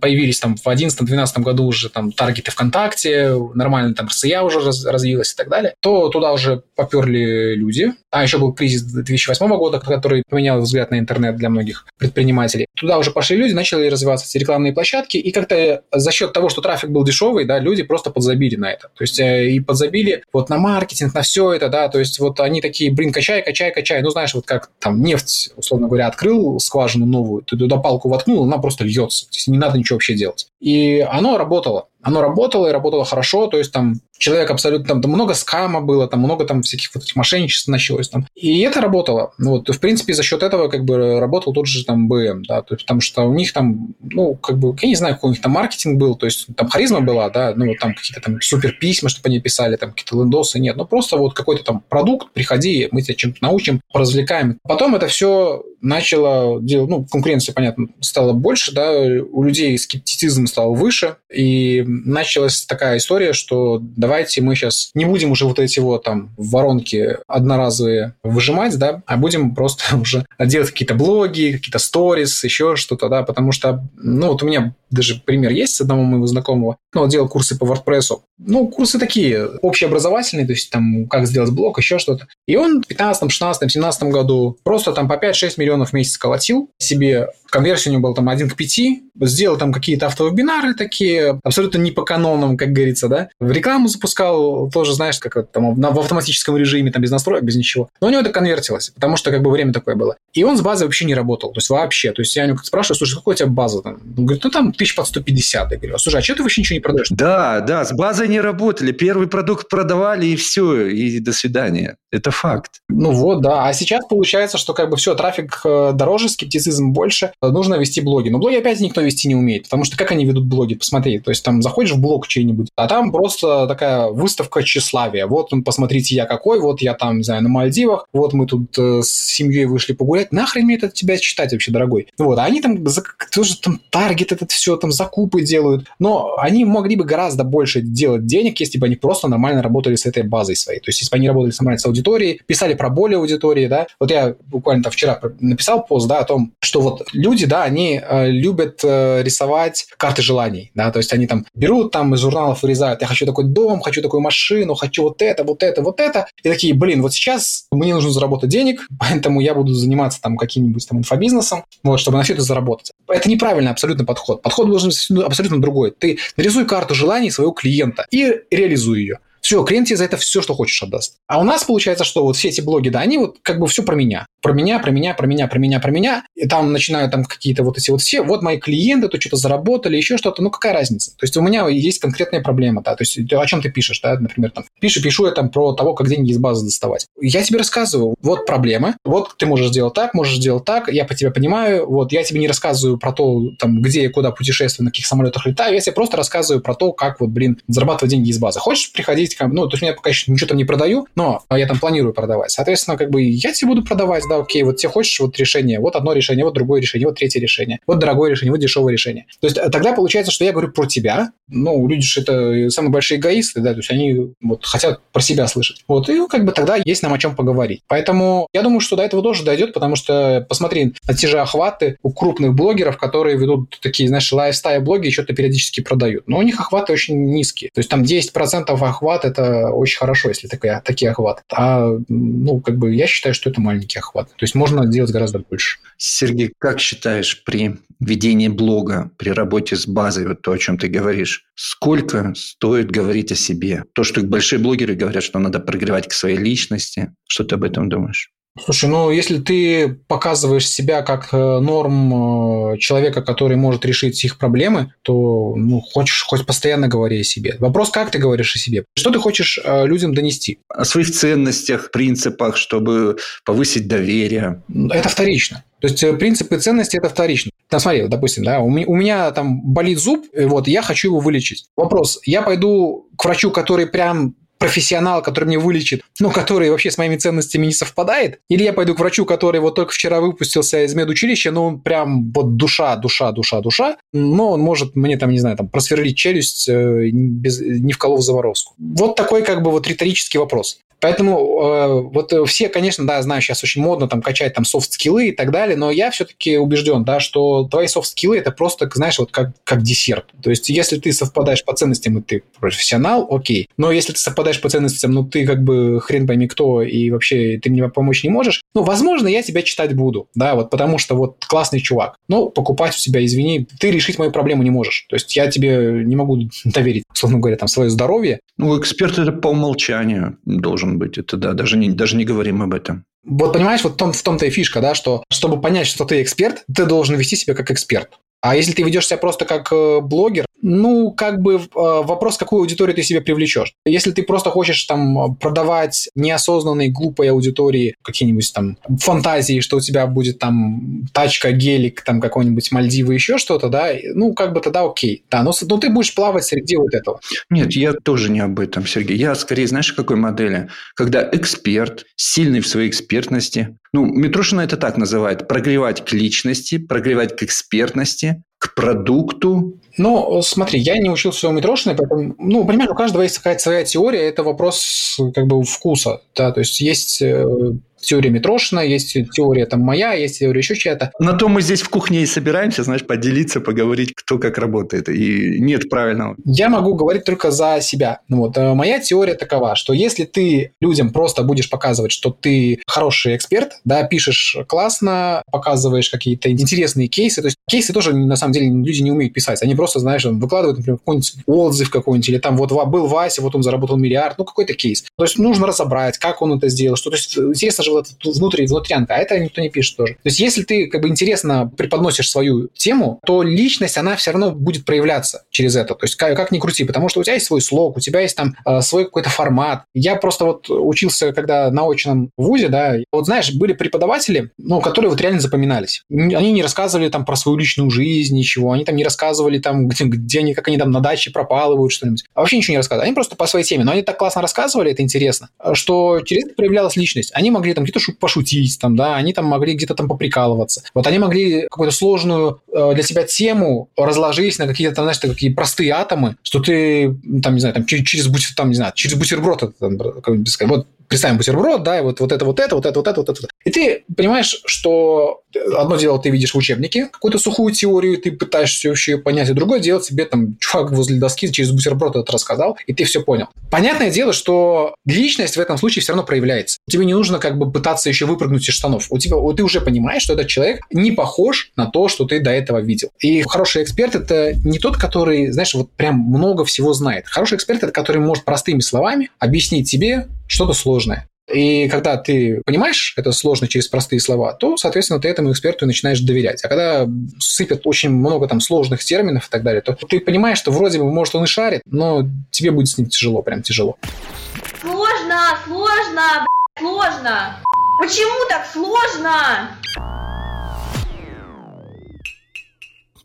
появились там в 2011-2012 году уже там таргеты ВКонтакте, нормально там РСЯ уже раз, развилась и так далее, то туда уже поперли люди. А еще был кризис 2008 года, который поменял взгляд на интернет для многих предпринимателей. Туда уже пошли люди, начали развиваться эти рекламные площадки, и как-то за счет того, что трафик был дешевый, да, люди просто подзабили на это. То есть э, и подзабили вот на маркетинг, на все это, да, то есть вот они такие, блин, качай, качай, качай. Ну, знаешь, вот как там нефть, условно говоря, открыл скважину новую, ты туда палку воткнул, она просто льется. То есть не надо ничего вообще делать. И оно работало оно работало и работало хорошо, то есть там человек абсолютно, там, много скама было, там много там всяких вот этих мошенничеств началось там. И это работало. Вот, в принципе, за счет этого как бы работал тот же там БМ, да, то есть, потому что у них там, ну, как бы, я не знаю, какой у них там маркетинг был, то есть там харизма была, да, ну, вот там какие-то там супер письма, чтобы они писали, там какие-то лендосы, нет, ну, просто вот какой-то там продукт, приходи, мы тебя чем-то научим, поразвлекаем. Потом это все начало делать, ну, конкуренция, понятно, стала больше, да, у людей скептицизм стал выше, и началась такая история, что давайте мы сейчас не будем уже вот эти вот там воронки одноразовые выжимать, да, а будем просто уже делать какие-то блоги, какие-то сторис, еще что-то, да, потому что, ну, вот у меня даже пример есть с одного моего знакомого, ну, делал курсы по WordPress. Ну, курсы такие, общеобразовательные, то есть там как сделать блог, еще что-то. И он в 15, 16, 17 году просто там по 5-6 миллионов в месяц колотил себе конверсия у него была там 1 к 5, сделал там какие-то автовебинары такие, абсолютно не по канонам, как говорится, да. В рекламу запускал, тоже, знаешь, как там в автоматическом режиме, там без настроек, без ничего. Но у него это конвертилось, потому что как бы время такое было. И он с базой вообще не работал, то есть вообще. То есть я у него спрашиваю, слушай, какой у тебя база там? Он говорит, ну там тысяч под 150. Я говорю, слушай, а что ты вообще ничего не продаешь? Да, да, с базой не работали. Первый продукт продавали и все, и до свидания. Это факт. Ну вот, да. А сейчас получается, что как бы все, трафик э, дороже, скептицизм больше, нужно вести блоги. Но блоги опять никто вести не умеет, потому что как они ведут блоги? Посмотри, то есть там заходишь в блог чей-нибудь, а там просто такая выставка тщеславия. Вот, посмотрите, я какой, вот я там, не знаю, на Мальдивах, вот мы тут э, с семьей вышли погулять. Нахрен мне это тебя читать вообще, дорогой? Вот, а они там тоже там таргет этот все, там закупы делают. Но они могли бы гораздо больше делать денег, если бы они просто нормально работали с этой базой своей. То есть, если бы они работали с нормальной аудиторией, писали про более аудитории, да. Вот я буквально там вчера написал пост, да, о том, что вот люди, да, они э, любят э, рисовать карты желаний, да, то есть они там берут там из журналов вырезают, я хочу такой дом, хочу такую машину, хочу вот это, вот это, вот это, и такие, блин, вот сейчас мне нужно заработать денег, поэтому я буду заниматься там каким-нибудь там инфобизнесом, вот, чтобы на все это заработать. Это неправильный абсолютно подход. Подход должен быть абсолютно другой. Ты нарисуй карту желаний своего клиента и реализуй ее. Все, клиент тебе за это все, что хочешь, отдаст. А у нас получается, что вот все эти блоги, да, они вот как бы все про меня. Про меня, про меня, про меня, про меня, про меня. И там начинают там какие-то вот эти вот все, вот мои клиенты, то что-то заработали, еще что-то. Ну, какая разница? То есть у меня есть конкретная проблема, да, то есть о чем ты пишешь, да, например, там, пишу, пишу я там про того, как деньги из базы доставать. Я тебе рассказываю, вот проблема, вот ты можешь сделать так, можешь сделать так, я по тебе понимаю, вот я тебе не рассказываю про то, там, где и куда путешествую, на каких самолетах летаю, я тебе просто рассказываю про то, как вот, блин, зарабатывать деньги из базы. Хочешь приходить есть, ну, то есть я пока еще ничего там не продаю, но я там планирую продавать. Соответственно, как бы я тебе буду продавать, да, окей, вот тебе хочешь вот решение, вот одно решение, вот другое решение, вот третье решение, вот дорогое решение, вот дешевое решение. То есть э, тогда получается, что я говорю про тебя, ну, люди же это самые большие эгоисты, да, то есть они вот хотят про себя слышать. Вот, и как бы тогда есть нам о чем поговорить. Поэтому я думаю, что до этого тоже дойдет, потому что посмотри на те же охваты у крупных блогеров, которые ведут такие, знаешь, лайфстайл-блоги что-то периодически продают. Но у них охваты очень низкие. То есть там 10% охват – это очень хорошо, если такие, такие охваты. А, ну, как бы я считаю, что это маленький охват. То есть можно делать гораздо больше. Сергей, как считаешь, при ведении блога, при работе с базой, вот то, о чем ты говоришь, сколько стоит говорить о себе? То, что большие блогеры говорят, что надо прогревать к своей личности. Что ты об этом думаешь? Слушай, ну если ты показываешь себя как э, норм э, человека, который может решить их проблемы, то ну, хочешь хоть постоянно говори о себе. Вопрос, как ты говоришь о себе? Что ты хочешь э, людям донести? О своих ценностях, принципах, чтобы повысить доверие. Это вторично. То есть принципы ценности это вторично. Там, смотри, допустим, да, у меня, у меня там болит зуб, вот, я хочу его вылечить. Вопрос, я пойду к врачу, который прям профессионал, который мне вылечит, но который вообще с моими ценностями не совпадает, или я пойду к врачу, который вот только вчера выпустился из медучилища, но он прям вот душа, душа, душа, душа, но он может мне там, не знаю, там просверлить челюсть, э, без, не вколов заморозку. Вот такой как бы вот риторический вопрос. Поэтому э, вот все, конечно, да, знаю, сейчас очень модно там качать там софт-скиллы и так далее, но я все-таки убежден, да, что твои софт-скиллы это просто, знаешь, вот как, как десерт. То есть, если ты совпадаешь по ценностям, и ты профессионал, окей. Но если ты совпадаешь по ценностям, ну, ты как бы хрен пойми кто, и вообще ты мне помочь не можешь, ну, возможно, я тебя читать буду, да, вот потому что вот классный чувак. Но покупать у себя, извини, ты решить мою проблему не можешь. То есть, я тебе не могу доверить, условно говоря, там, свое здоровье. Ну, эксперт это по умолчанию должен должен быть. Это да, даже не, даже не говорим об этом. Вот понимаешь, вот в, том, в том-то и фишка, да, что чтобы понять, что ты эксперт, ты должен вести себя как эксперт. А если ты ведешь себя просто как э, блогер, ну, как бы э, вопрос, какую аудиторию ты себе привлечешь. Если ты просто хочешь там продавать неосознанной, глупой аудитории какие-нибудь там фантазии, что у тебя будет там тачка, гелик, там какой-нибудь Мальдивы, еще что-то, да, ну, как бы тогда окей. Да, но, но ты будешь плавать среди вот этого. Нет, я тоже не об этом, Сергей. Я скорее, знаешь, какой модели? Когда эксперт, сильный в своей экспертности, ну, Митрушина это так называет, прогревать к личности, прогревать к экспертности, к продукту, ну, смотри, я не учился у Митрошиной, поэтому, ну, понимаешь, у каждого есть какая-то своя теория, это вопрос как бы вкуса, да, то есть есть э, теория Митрошина, есть теория там моя, есть теория еще чья-то. На то мы здесь в кухне и собираемся, знаешь, поделиться, поговорить, кто как работает. И нет правильного. Я могу говорить только за себя. Ну вот. Э, моя теория такова, что если ты людям просто будешь показывать, что ты хороший эксперт, да, пишешь классно, показываешь какие-то интересные кейсы, то есть кейсы тоже, на самом деле, люди не умеют писать. Они просто, знаешь, выкладывают, например, какой-нибудь отзыв какой-нибудь, или там вот был Вася, вот он заработал миллиард, ну, какой-то кейс. То есть нужно разобрать, как он это сделал, что, то есть интересно же же вот внутри, внутрянка, а это никто не пишет тоже. То есть если ты как бы интересно преподносишь свою тему, то личность, она все равно будет проявляться через это. То есть как, как ни крути, потому что у тебя есть свой слог, у тебя есть там э, свой какой-то формат. Я просто вот учился, когда на очном вузе, да, вот знаешь, были преподаватели, ну, которые вот реально запоминались. Они не рассказывали там про свою личную жизнь, ничего, они там не рассказывали там, где, где они, как они там на даче пропалывают что-нибудь. А вообще ничего не рассказывали. Они просто по своей теме. Но они так классно рассказывали, это интересно, что через это проявлялась личность. Они могли там где-то пошутить, там, да, они там могли где-то там поприкалываться. Вот они могли какую-то сложную э, для себя тему разложить на какие-то там, знаешь, такие простые атомы, что ты, там, не знаю, там, через, через, там, не знаю, через бутерброд, там, вот представим бутерброд, да, и вот, вот это, вот это, вот это, вот это, вот это. И ты понимаешь, что одно дело ты видишь в учебнике какую-то сухую теорию, ты пытаешься вообще понять, и другое дело тебе там чувак возле доски через бутерброд это рассказал, и ты все понял. Понятное дело, что личность в этом случае все равно проявляется. Тебе не нужно как бы пытаться еще выпрыгнуть из штанов. У тебя, ты уже понимаешь, что этот человек не похож на то, что ты до этого видел. И хороший эксперт это не тот, который, знаешь, вот прям много всего знает. Хороший эксперт это который может простыми словами объяснить тебе что-то сложное. И когда ты понимаешь это сложно через простые слова, то, соответственно, ты этому эксперту начинаешь доверять. А когда сыпят очень много там сложных терминов и так далее, то ты понимаешь, что вроде бы, может, он и шарит, но тебе будет с ним тяжело, прям тяжело. Сложно, сложно, сложно. Почему так сложно?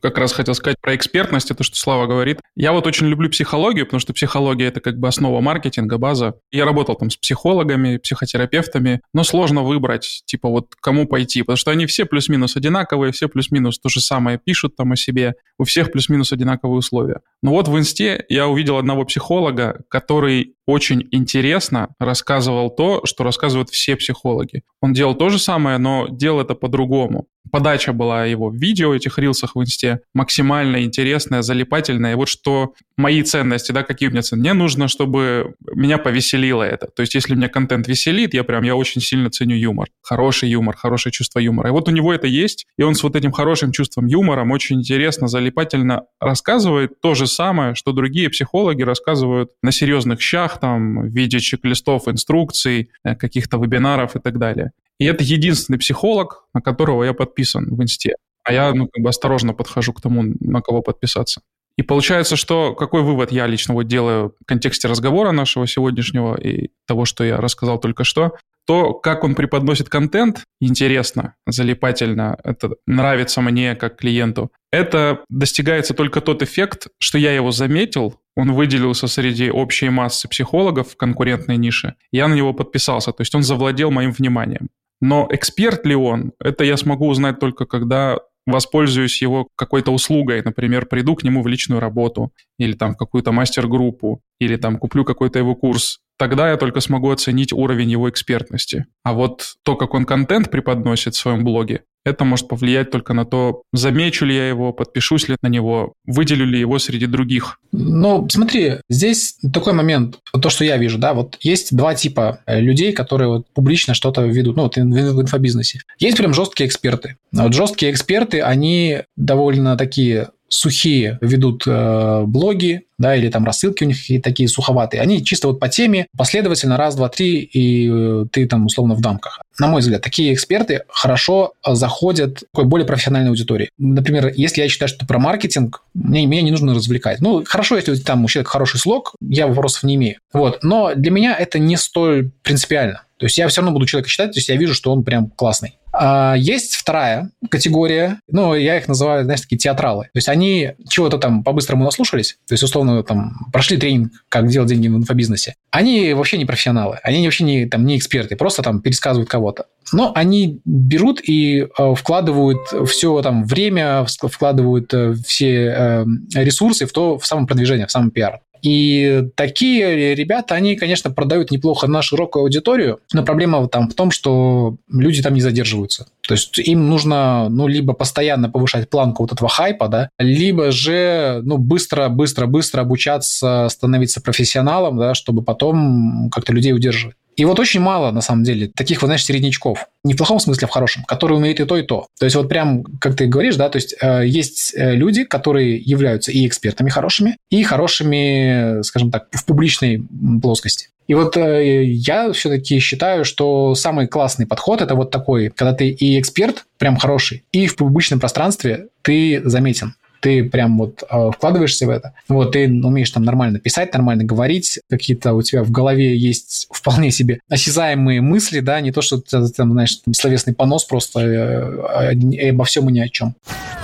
Как раз хотел сказать про экспертность, это что Слава говорит. Я вот очень люблю психологию, потому что психология — это как бы основа маркетинга, база. Я работал там с психологами, психотерапевтами, но сложно выбрать, типа вот кому пойти, потому что они все плюс-минус одинаковые, все плюс-минус то же самое пишут там о себе, у всех плюс-минус одинаковые условия. Но вот в инсте я увидел одного психолога, который очень интересно рассказывал то, что рассказывают все психологи. Он делал то же самое, но делал это по-другому. Подача была его в видео, этих рилсах в инсте, максимально интересная, залипательная. И вот что мои ценности, да, какие у меня ценности. Мне нужно, чтобы меня повеселило это. То есть если меня контент веселит, я прям, я очень сильно ценю юмор. Хороший юмор, хорошее чувство юмора. И вот у него это есть, и он с вот этим хорошим чувством юмора очень интересно, залипательно рассказывает то же самое, что другие психологи рассказывают на серьезных щах, там, в виде чек-листов, инструкций, э, каких-то вебинаров и так далее. И это единственный психолог, на которого я подписан в инсте. А я, ну, как бы осторожно подхожу к тому, на кого подписаться. И получается, что какой вывод я лично вот делаю в контексте разговора нашего сегодняшнего и того, что я рассказал только что, то, как он преподносит контент, интересно, залипательно, это нравится мне как клиенту. Это достигается только тот эффект, что я его заметил, он выделился среди общей массы психологов в конкурентной нише, я на него подписался, то есть он завладел моим вниманием. Но эксперт ли он, это я смогу узнать только когда воспользуюсь его какой-то услугой, например, приду к нему в личную работу или там в какую-то мастер-группу, или там куплю какой-то его курс, тогда я только смогу оценить уровень его экспертности. А вот то, как он контент преподносит в своем блоге, это может повлиять только на то, замечу ли я его, подпишусь ли на него, выделю ли его среди других. Ну, смотри, здесь такой момент, то, что я вижу, да, вот есть два типа э, людей, которые вот публично что-то ведут, ну, вот в инфобизнесе. Есть прям жесткие эксперты. Вот жесткие эксперты, они довольно такие сухие ведут э, блоги, да, или там рассылки у них такие суховатые. Они чисто вот по теме, последовательно раз, два, три, и э, ты там условно в дамках. На мой взгляд, такие эксперты хорошо заходят такой более профессиональной аудитории. Например, если я считаю, что про маркетинг, мне, меня не нужно развлекать. Ну, хорошо, если там у человека хороший слог, я вопросов не имею. Вот. Но для меня это не столь принципиально. То есть я все равно буду человека считать, то есть я вижу, что он прям классный. А есть вторая категория, ну, я их называю, знаешь, такие театралы. То есть они чего-то там по-быстрому наслушались, то есть, условно, там, прошли тренинг, как делать деньги в инфобизнесе. Они вообще не профессионалы, они вообще не, там, не эксперты, просто там пересказывают кого-то. Но они берут и э, вкладывают все там время, вкладывают э, все э, ресурсы в то, в самопродвижение, в самый пиар. И такие ребята, они, конечно, продают неплохо на широкую аудиторию, но проблема там в том, что люди там не задерживаются. То есть им нужно, ну, либо постоянно повышать планку вот этого хайпа, да, либо же, ну, быстро, быстро, быстро обучаться, становиться профессионалом, да, чтобы потом как-то людей удерживать. И вот очень мало, на самом деле, таких, вот, знаешь, середнячков. Не в плохом смысле, а в хорошем, которые умеют и то, и то. То есть вот прям, как ты говоришь, да, то есть э, есть э, люди, которые являются и экспертами хорошими, и хорошими, скажем так, в публичной плоскости. И вот э, я все-таки считаю, что самый классный подход это вот такой, когда ты и эксперт прям хороший, и в публичном пространстве ты заметен ты прям вот э, вкладываешься в это, вот, ты умеешь там нормально писать, нормально говорить, какие-то у тебя в голове есть вполне себе осязаемые мысли, да, не то, что ты там, знаешь, там, словесный понос просто э, э, обо всем и ни о чем.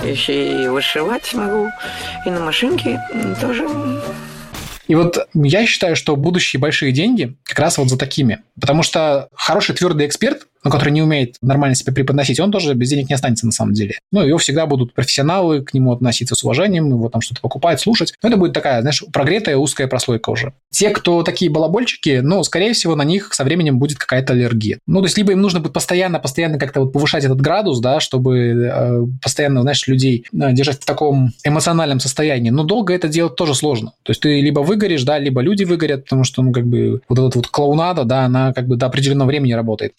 Еще и вышивать могу, и на машинке тоже и вот я считаю, что будущие большие деньги как раз вот за такими. Потому что хороший твердый эксперт, но который не умеет нормально себя преподносить, он тоже без денег не останется на самом деле. Ну, его всегда будут профессионалы к нему относиться с уважением, его там что-то покупать, слушать. Но это будет такая, знаешь, прогретая узкая прослойка уже. Те, кто такие балабольчики, ну, скорее всего, на них со временем будет какая-то аллергия. Ну, то есть, либо им нужно будет постоянно, постоянно как-то вот повышать этот градус, да, чтобы э, постоянно, знаешь, людей э, держать в таком эмоциональном состоянии. Но долго это делать тоже сложно. То есть, ты либо выгоришь, да, либо люди выгорят, потому что, ну, как бы, вот эта вот клоунада, да, она как бы до определенного времени работает.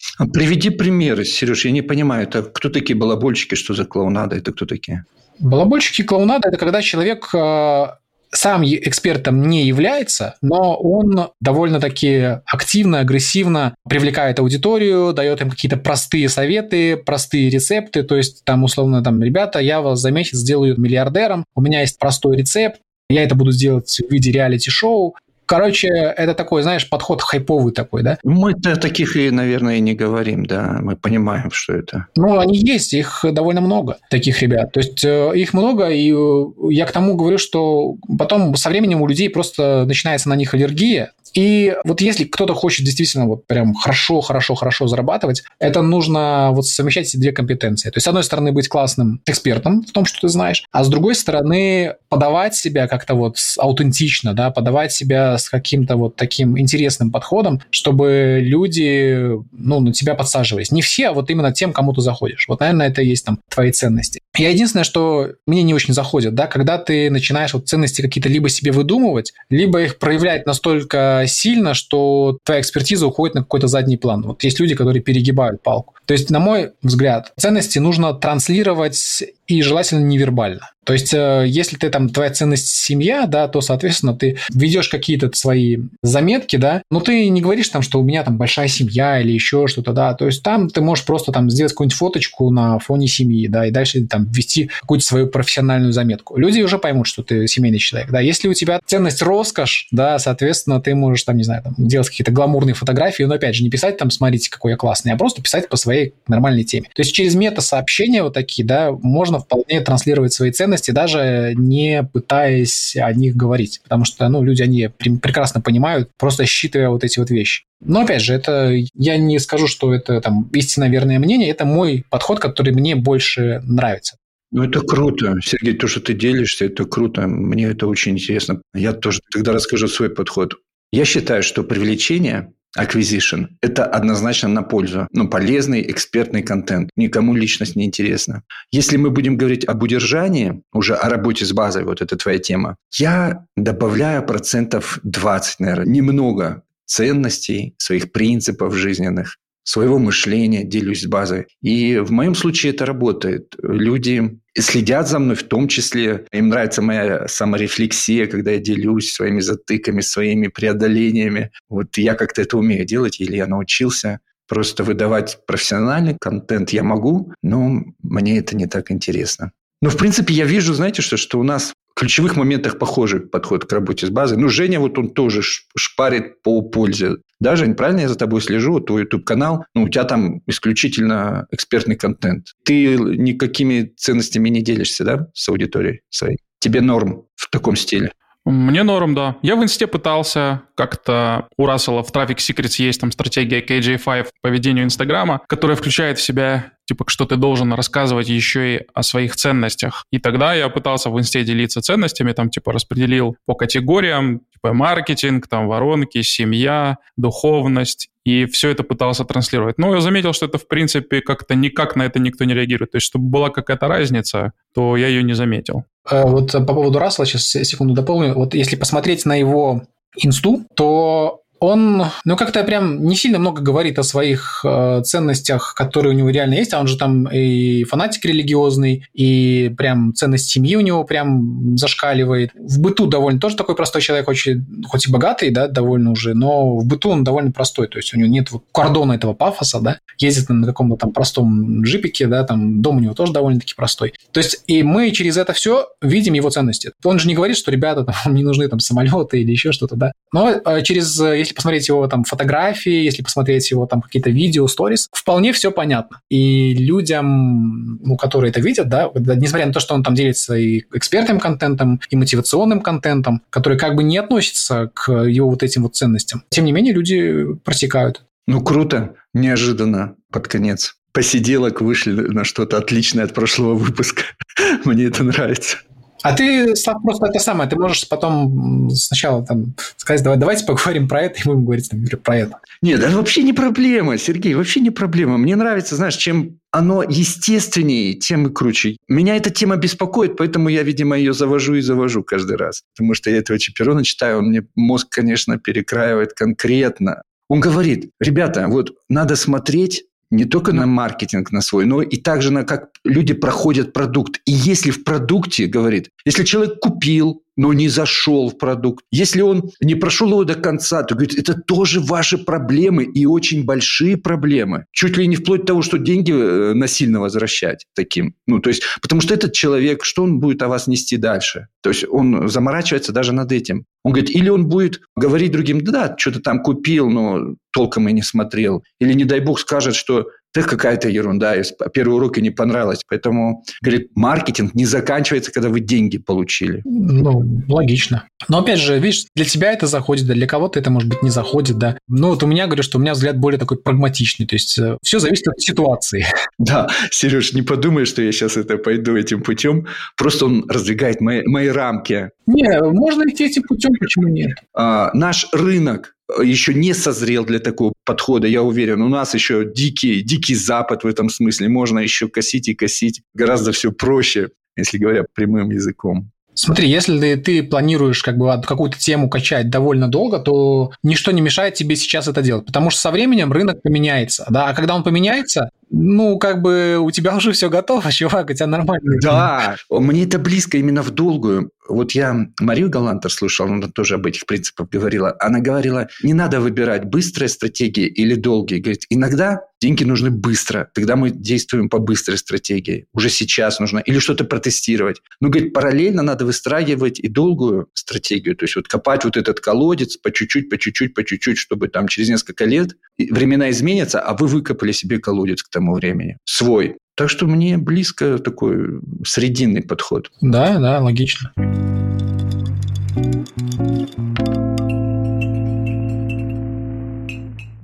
Приведи примеры, Сереж, я не понимаю, это кто такие балабольчики, что за клоунада, это кто такие? Балабольщики клоунада – это когда человек э, сам экспертом не является, но он довольно-таки активно, агрессивно привлекает аудиторию, дает им какие-то простые советы, простые рецепты, то есть там условно там, ребята, я вас за месяц сделаю миллиардером, у меня есть простой рецепт, я это буду сделать в виде реалити-шоу, Короче, это такой, знаешь, подход хайповый такой, да? Мы-то таких и, наверное, и не говорим, да. Мы понимаем, что это. Ну, они есть, их довольно много, таких ребят. То есть э, их много, и э, я к тому говорю, что потом со временем у людей просто начинается на них аллергия, и вот если кто-то хочет действительно вот прям хорошо, хорошо, хорошо зарабатывать, это нужно вот совмещать эти две компетенции. То есть, с одной стороны, быть классным экспертом в том, что ты знаешь, а с другой стороны, подавать себя как-то вот аутентично, да, подавать себя с каким-то вот таким интересным подходом, чтобы люди, ну, на тебя подсаживались. Не все, а вот именно тем, кому ты заходишь. Вот, наверное, это и есть там твои ценности. Я единственное, что мне не очень заходит, да, когда ты начинаешь вот ценности какие-то либо себе выдумывать, либо их проявлять настолько сильно, что твоя экспертиза уходит на какой-то задний план. Вот есть люди, которые перегибают палку. То есть, на мой взгляд, ценности нужно транслировать и желательно невербально. То есть, э, если ты там, твоя ценность семья, да, то, соответственно, ты ведешь какие-то свои заметки, да, но ты не говоришь там, что у меня там большая семья или еще что-то, да, то есть там ты можешь просто там сделать какую-нибудь фоточку на фоне семьи, да, и дальше там ввести какую-то свою профессиональную заметку. Люди уже поймут, что ты семейный человек, да. Если у тебя ценность роскошь, да, соответственно, ты можешь там, не знаю, там, делать какие-то гламурные фотографии, но, опять же, не писать там, смотрите, какой я классный, а просто писать по своей нормальной теме. То есть через мета-сообщения вот такие, да, можно вполне транслировать свои ценности, даже не пытаясь о них говорить. Потому что, ну, люди, они прекрасно понимают, просто считывая вот эти вот вещи. Но, опять же, это я не скажу, что это там истинно верное мнение, это мой подход, который мне больше нравится. Ну, это круто. Сергей, то, что ты делишься, это круто. Мне это очень интересно. Я тоже тогда расскажу свой подход. Я считаю, что привлечение acquisition. Это однозначно на пользу. Ну, полезный экспертный контент. Никому личность не интересна. Если мы будем говорить об удержании, уже о работе с базой, вот это твоя тема, я добавляю процентов 20, наверное, немного ценностей, своих принципов жизненных своего мышления, делюсь базой. И в моем случае это работает. Люди следят за мной в том числе. Им нравится моя саморефлексия, когда я делюсь своими затыками, своими преодолениями. Вот я как-то это умею делать, или я научился. Просто выдавать профессиональный контент я могу, но мне это не так интересно. Но, в принципе, я вижу, знаете что, что у нас ключевых моментах похожий подход к работе с базой. Ну, Женя вот он тоже шпарит по пользе. Да, Жень, правильно я за тобой слежу? Твой YouTube-канал, ну, у тебя там исключительно экспертный контент. Ты никакими ценностями не делишься, да, с аудиторией своей? Тебе норм в таком стиле? Мне норм, да. Я в инсте пытался как-то... У Рассела в Traffic Secrets есть там стратегия KJ5 по ведению Инстаграма, которая включает в себя типа, что ты должен рассказывать еще и о своих ценностях. И тогда я пытался в инсте делиться ценностями, там, типа, распределил по категориям, типа, маркетинг, там, воронки, семья, духовность, и все это пытался транслировать. Но я заметил, что это, в принципе, как-то никак на это никто не реагирует. То есть, чтобы была какая-то разница, то я ее не заметил. Э, вот по поводу Рассела, сейчас секунду дополню. Вот если посмотреть на его инсту, то он, ну, как-то прям не сильно много говорит о своих э, ценностях, которые у него реально есть, а он же там и фанатик религиозный, и прям ценность семьи у него прям зашкаливает. В быту довольно тоже такой простой человек, очень, хоть и богатый, да, довольно уже, но в быту он довольно простой, то есть у него нет вот кордона этого пафоса, да, ездит на каком-то там простом джипике, да, там дом у него тоже довольно-таки простой. То есть и мы через это все видим его ценности. Он же не говорит, что ребята, там, не нужны там самолеты или еще что-то, да, но э, через, если если посмотреть его там фотографии, если посмотреть его там какие-то видео, сторис, вполне все понятно. И людям, ну, которые это видят, да, несмотря на то, что он там делится и экспертным контентом, и мотивационным контентом, который как бы не относится к его вот этим вот ценностям, тем не менее люди просекают. Ну, круто, неожиданно под конец посиделок вышли на что-то отличное от прошлого выпуска. Мне это нравится. А ты, Слав, просто это самое, ты можешь потом сначала там сказать, давай, давайте поговорим про это, и будем говорить там, про это. Нет, это вообще не проблема, Сергей, вообще не проблема. Мне нравится, знаешь, чем оно естественнее, тем и круче. Меня эта тема беспокоит, поэтому я, видимо, ее завожу и завожу каждый раз. Потому что я этого Чаперона читаю, он мне мозг, конечно, перекраивает конкретно. Он говорит, ребята, вот надо смотреть не только на маркетинг на свой, но и также на как люди проходят продукт. И если в продукте, говорит, если человек купил, но не зашел в продукт, если он не прошел его до конца, то говорит, это тоже ваши проблемы и очень большие проблемы. Чуть ли не вплоть до того, что деньги э, насильно возвращать таким. Ну, то есть, потому что этот человек, что он будет о вас нести дальше? То есть, он заморачивается даже над этим. Он говорит, или он будет говорить другим, да, что-то там купил, но толком и не смотрел. Или, не дай бог, скажет, что да какая-то ерунда, первый урок и не понравилось. Поэтому, говорит, маркетинг не заканчивается, когда вы деньги получили. Ну, логично. Но опять же, видишь, для тебя это заходит, да, для кого-то это, может быть, не заходит, да. Ну, вот у меня, говорю, что у меня взгляд более такой прагматичный, то есть э, все зависит от ситуации. Да, Сереж, не подумай, что я сейчас это пойду этим путем. Просто он раздвигает мои, мои рамки. Не, можно идти этим путем, почему нет? А, наш рынок еще не созрел для такого подхода, я уверен. У нас еще дикий, дикий запад в этом смысле. Можно еще косить и косить. Гораздо все проще, если говоря прямым языком. Смотри, если ты, планируешь как бы какую-то тему качать довольно долго, то ничто не мешает тебе сейчас это делать, потому что со временем рынок поменяется, да, а когда он поменяется, ну, как бы у тебя уже все готово, чувак, у тебя нормально. Да, мне это близко именно в долгую. Вот я Марию Галантер слушал, она тоже об этих принципах говорила. Она говорила, не надо выбирать быстрые стратегии или долгие. Говорит, иногда деньги нужны быстро. Тогда мы действуем по быстрой стратегии. Уже сейчас нужно. Или что-то протестировать. Но, говорит, параллельно надо выстраивать и долгую стратегию. То есть вот копать вот этот колодец по чуть-чуть, по чуть-чуть, по чуть-чуть, чтобы там через несколько лет времена изменятся, а вы выкопали себе колодец к тому времени. Свой. Так что мне близко такой срединный подход. Да, да, логично.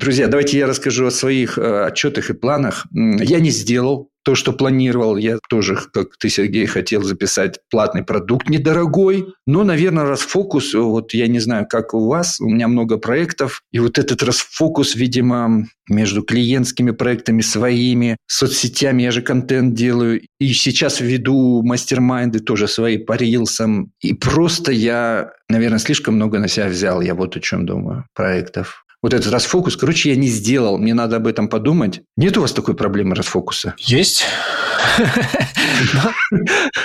Друзья, давайте я расскажу о своих э, отчетах и планах. Я не сделал то, что планировал. Я тоже, как ты, Сергей, хотел записать платный продукт недорогой. Но, наверное, расфокус, вот я не знаю, как у вас, у меня много проектов. И вот этот расфокус, видимо, между клиентскими проектами своими, соцсетями, я же контент делаю. И сейчас веду мастер-майнды тоже свои по рилсам. И просто я, наверное, слишком много на себя взял. Я вот о чем думаю, проектов вот этот расфокус, короче, я не сделал, мне надо об этом подумать. Нет у вас такой проблемы расфокуса? Есть.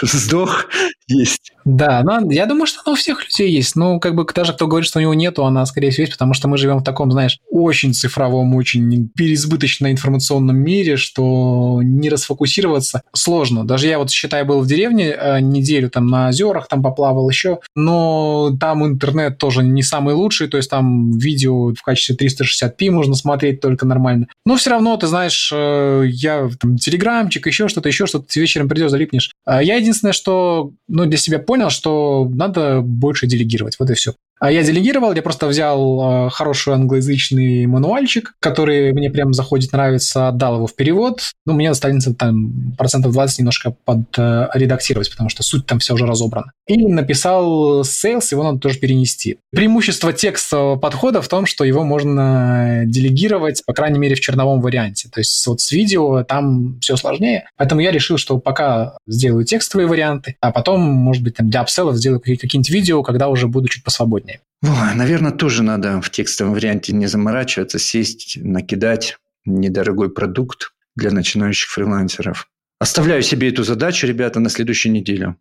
Сдох есть. Да, но я думаю, что она у всех людей есть. Ну, как бы даже кто говорит, что у него нету, она, скорее всего, есть, потому что мы живем в таком, знаешь, очень цифровом, очень переизбыточно информационном мире, что не расфокусироваться сложно. Даже я вот, считаю, был в деревне э, неделю там на озерах, там поплавал еще, но там интернет тоже не самый лучший, то есть там видео в качестве 360p можно смотреть только нормально. Но все равно, ты знаешь, э, я там телеграмчик, еще что-то, еще что-то, вечером придешь, залипнешь. А я единственное, что ну, для себя понял, что надо больше делегировать. Вот и все. А я делегировал, я просто взял э, хороший англоязычный мануальчик, который мне прям заходит, нравится, отдал его в перевод. Ну, мне останется там процентов 20 немножко подредактировать, потому что суть там вся уже разобрана. И написал sales, его надо тоже перенести. Преимущество текстового подхода в том, что его можно делегировать, по крайней мере, в черновом варианте. То есть вот с видео там все сложнее. Поэтому я решил, что пока сделаю текстовые варианты, а потом, может быть, там для апселлов сделаю какие-нибудь видео, когда уже буду чуть посвободнее. Ой, наверное, тоже надо в текстовом варианте не заморачиваться, сесть, накидать недорогой продукт для начинающих фрилансеров. Оставляю себе эту задачу, ребята, на следующую неделю.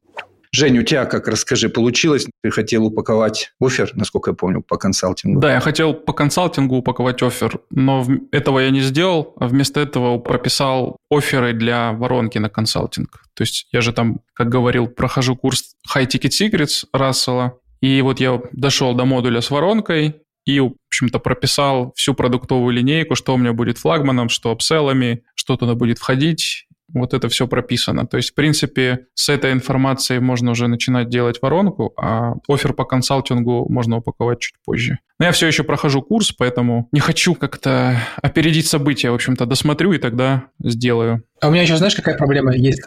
Жень, у тебя как, расскажи, получилось? Ты хотел упаковать офер, насколько я помню, по консалтингу. Да, я хотел по консалтингу упаковать офер, но этого я не сделал, а вместо этого прописал оферы для воронки на консалтинг. То есть я же там, как говорил, прохожу курс High Ticket Secrets Рассела, и вот я дошел до модуля с воронкой и, в общем-то, прописал всю продуктовую линейку, что у меня будет флагманом, что апселлами, что туда будет входить. Вот это все прописано. То есть, в принципе, с этой информацией можно уже начинать делать воронку, а офер по консалтингу можно упаковать чуть позже. Но я все еще прохожу курс, поэтому не хочу как-то опередить события. В общем-то, досмотрю и тогда сделаю. А у меня еще, знаешь, какая проблема есть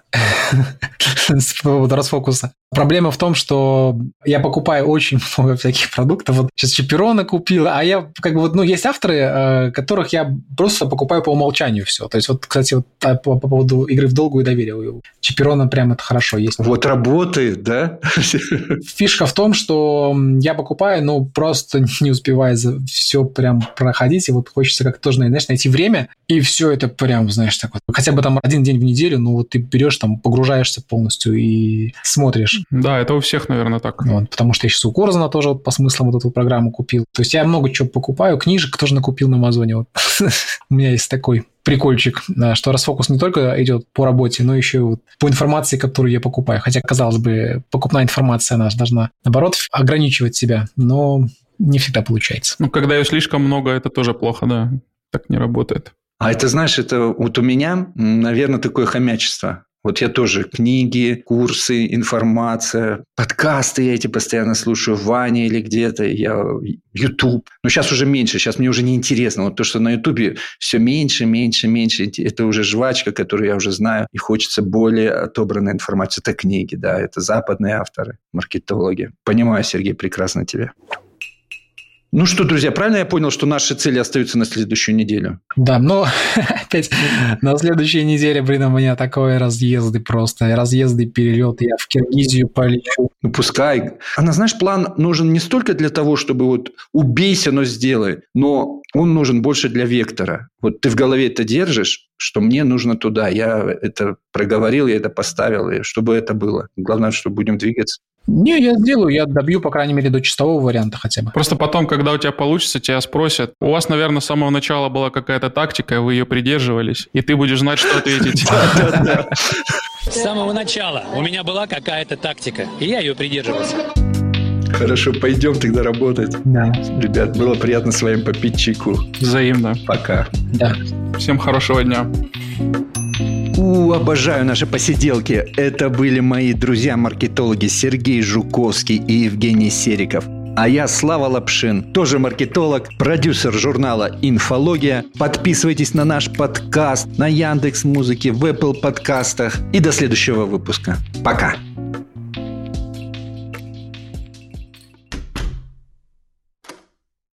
с поводу расфокуса? Проблема в том, что я покупаю очень много всяких продуктов. Вот сейчас Чаперона купил, а я как бы вот, ну, есть авторы, э, которых я просто покупаю по умолчанию все. То есть вот, кстати, вот по, по поводу игры в долгую доверие. Чаперона прям это хорошо есть. Вот работает, да? Фишка в том, что я покупаю, ну, просто не успеваю за все прям проходить, и вот хочется как-то тоже, знаешь, найти время, и все это прям, знаешь, так вот, хотя бы там один день в неделю, ну вот ты берешь там, погружаешься полностью и смотришь. Да, это у всех, наверное, так. Вот, потому что я сейчас у Корзана тоже вот по смыслам вот эту программу купил. То есть я много чего покупаю, книжек тоже накупил на Амазоне. Вот. у меня есть такой прикольчик, что расфокус не только идет по работе, но еще вот по информации, которую я покупаю. Хотя, казалось бы, покупная информация, она же должна, наоборот, ограничивать себя, но не всегда получается. Ну, когда ее слишком много, это тоже плохо, да. Так не работает. А это, знаешь, это вот у меня, наверное, такое хомячество. Вот я тоже книги, курсы, информация, подкасты я эти постоянно слушаю в Ване или где-то, я YouTube. Но сейчас уже меньше, сейчас мне уже не интересно. Вот то, что на YouTube все меньше, меньше, меньше, это уже жвачка, которую я уже знаю, и хочется более отобранной информации. Это книги, да, это западные авторы, маркетологи. Понимаю, Сергей, прекрасно тебя. Ну что, друзья, правильно я понял, что наши цели остаются на следующую неделю? Да, но опять на следующей неделе, блин, у меня такое разъезды просто, разъезды, перелеты, я в Киргизию полечу. Ну пускай. Она, знаешь, план нужен не столько для того, чтобы вот убейся, но сделай, но он нужен больше для вектора. Вот ты в голове это держишь, что мне нужно туда. Я это проговорил, я это поставил, и чтобы это было. Главное, что будем двигаться. Не, я сделаю, я добью, по крайней мере, до чистового варианта хотя бы. Просто потом, когда у тебя получится, тебя спросят. У вас, наверное, с самого начала была какая-то тактика, вы ее придерживались, и ты будешь знать, что ответить. С самого начала у меня была какая-то тактика, и я ее придерживался. Хорошо, пойдем тогда работать. Да. Ребят, было приятно с вами попить чайку. Взаимно. Пока. Да. Всем хорошего дня. У, обожаю наши посиделки. Это были мои друзья-маркетологи Сергей Жуковский и Евгений Сериков. А я Слава Лапшин, тоже маркетолог, продюсер журнала «Инфология». Подписывайтесь на наш подкаст на Яндекс Музыке, в Apple подкастах. И до следующего выпуска. Пока!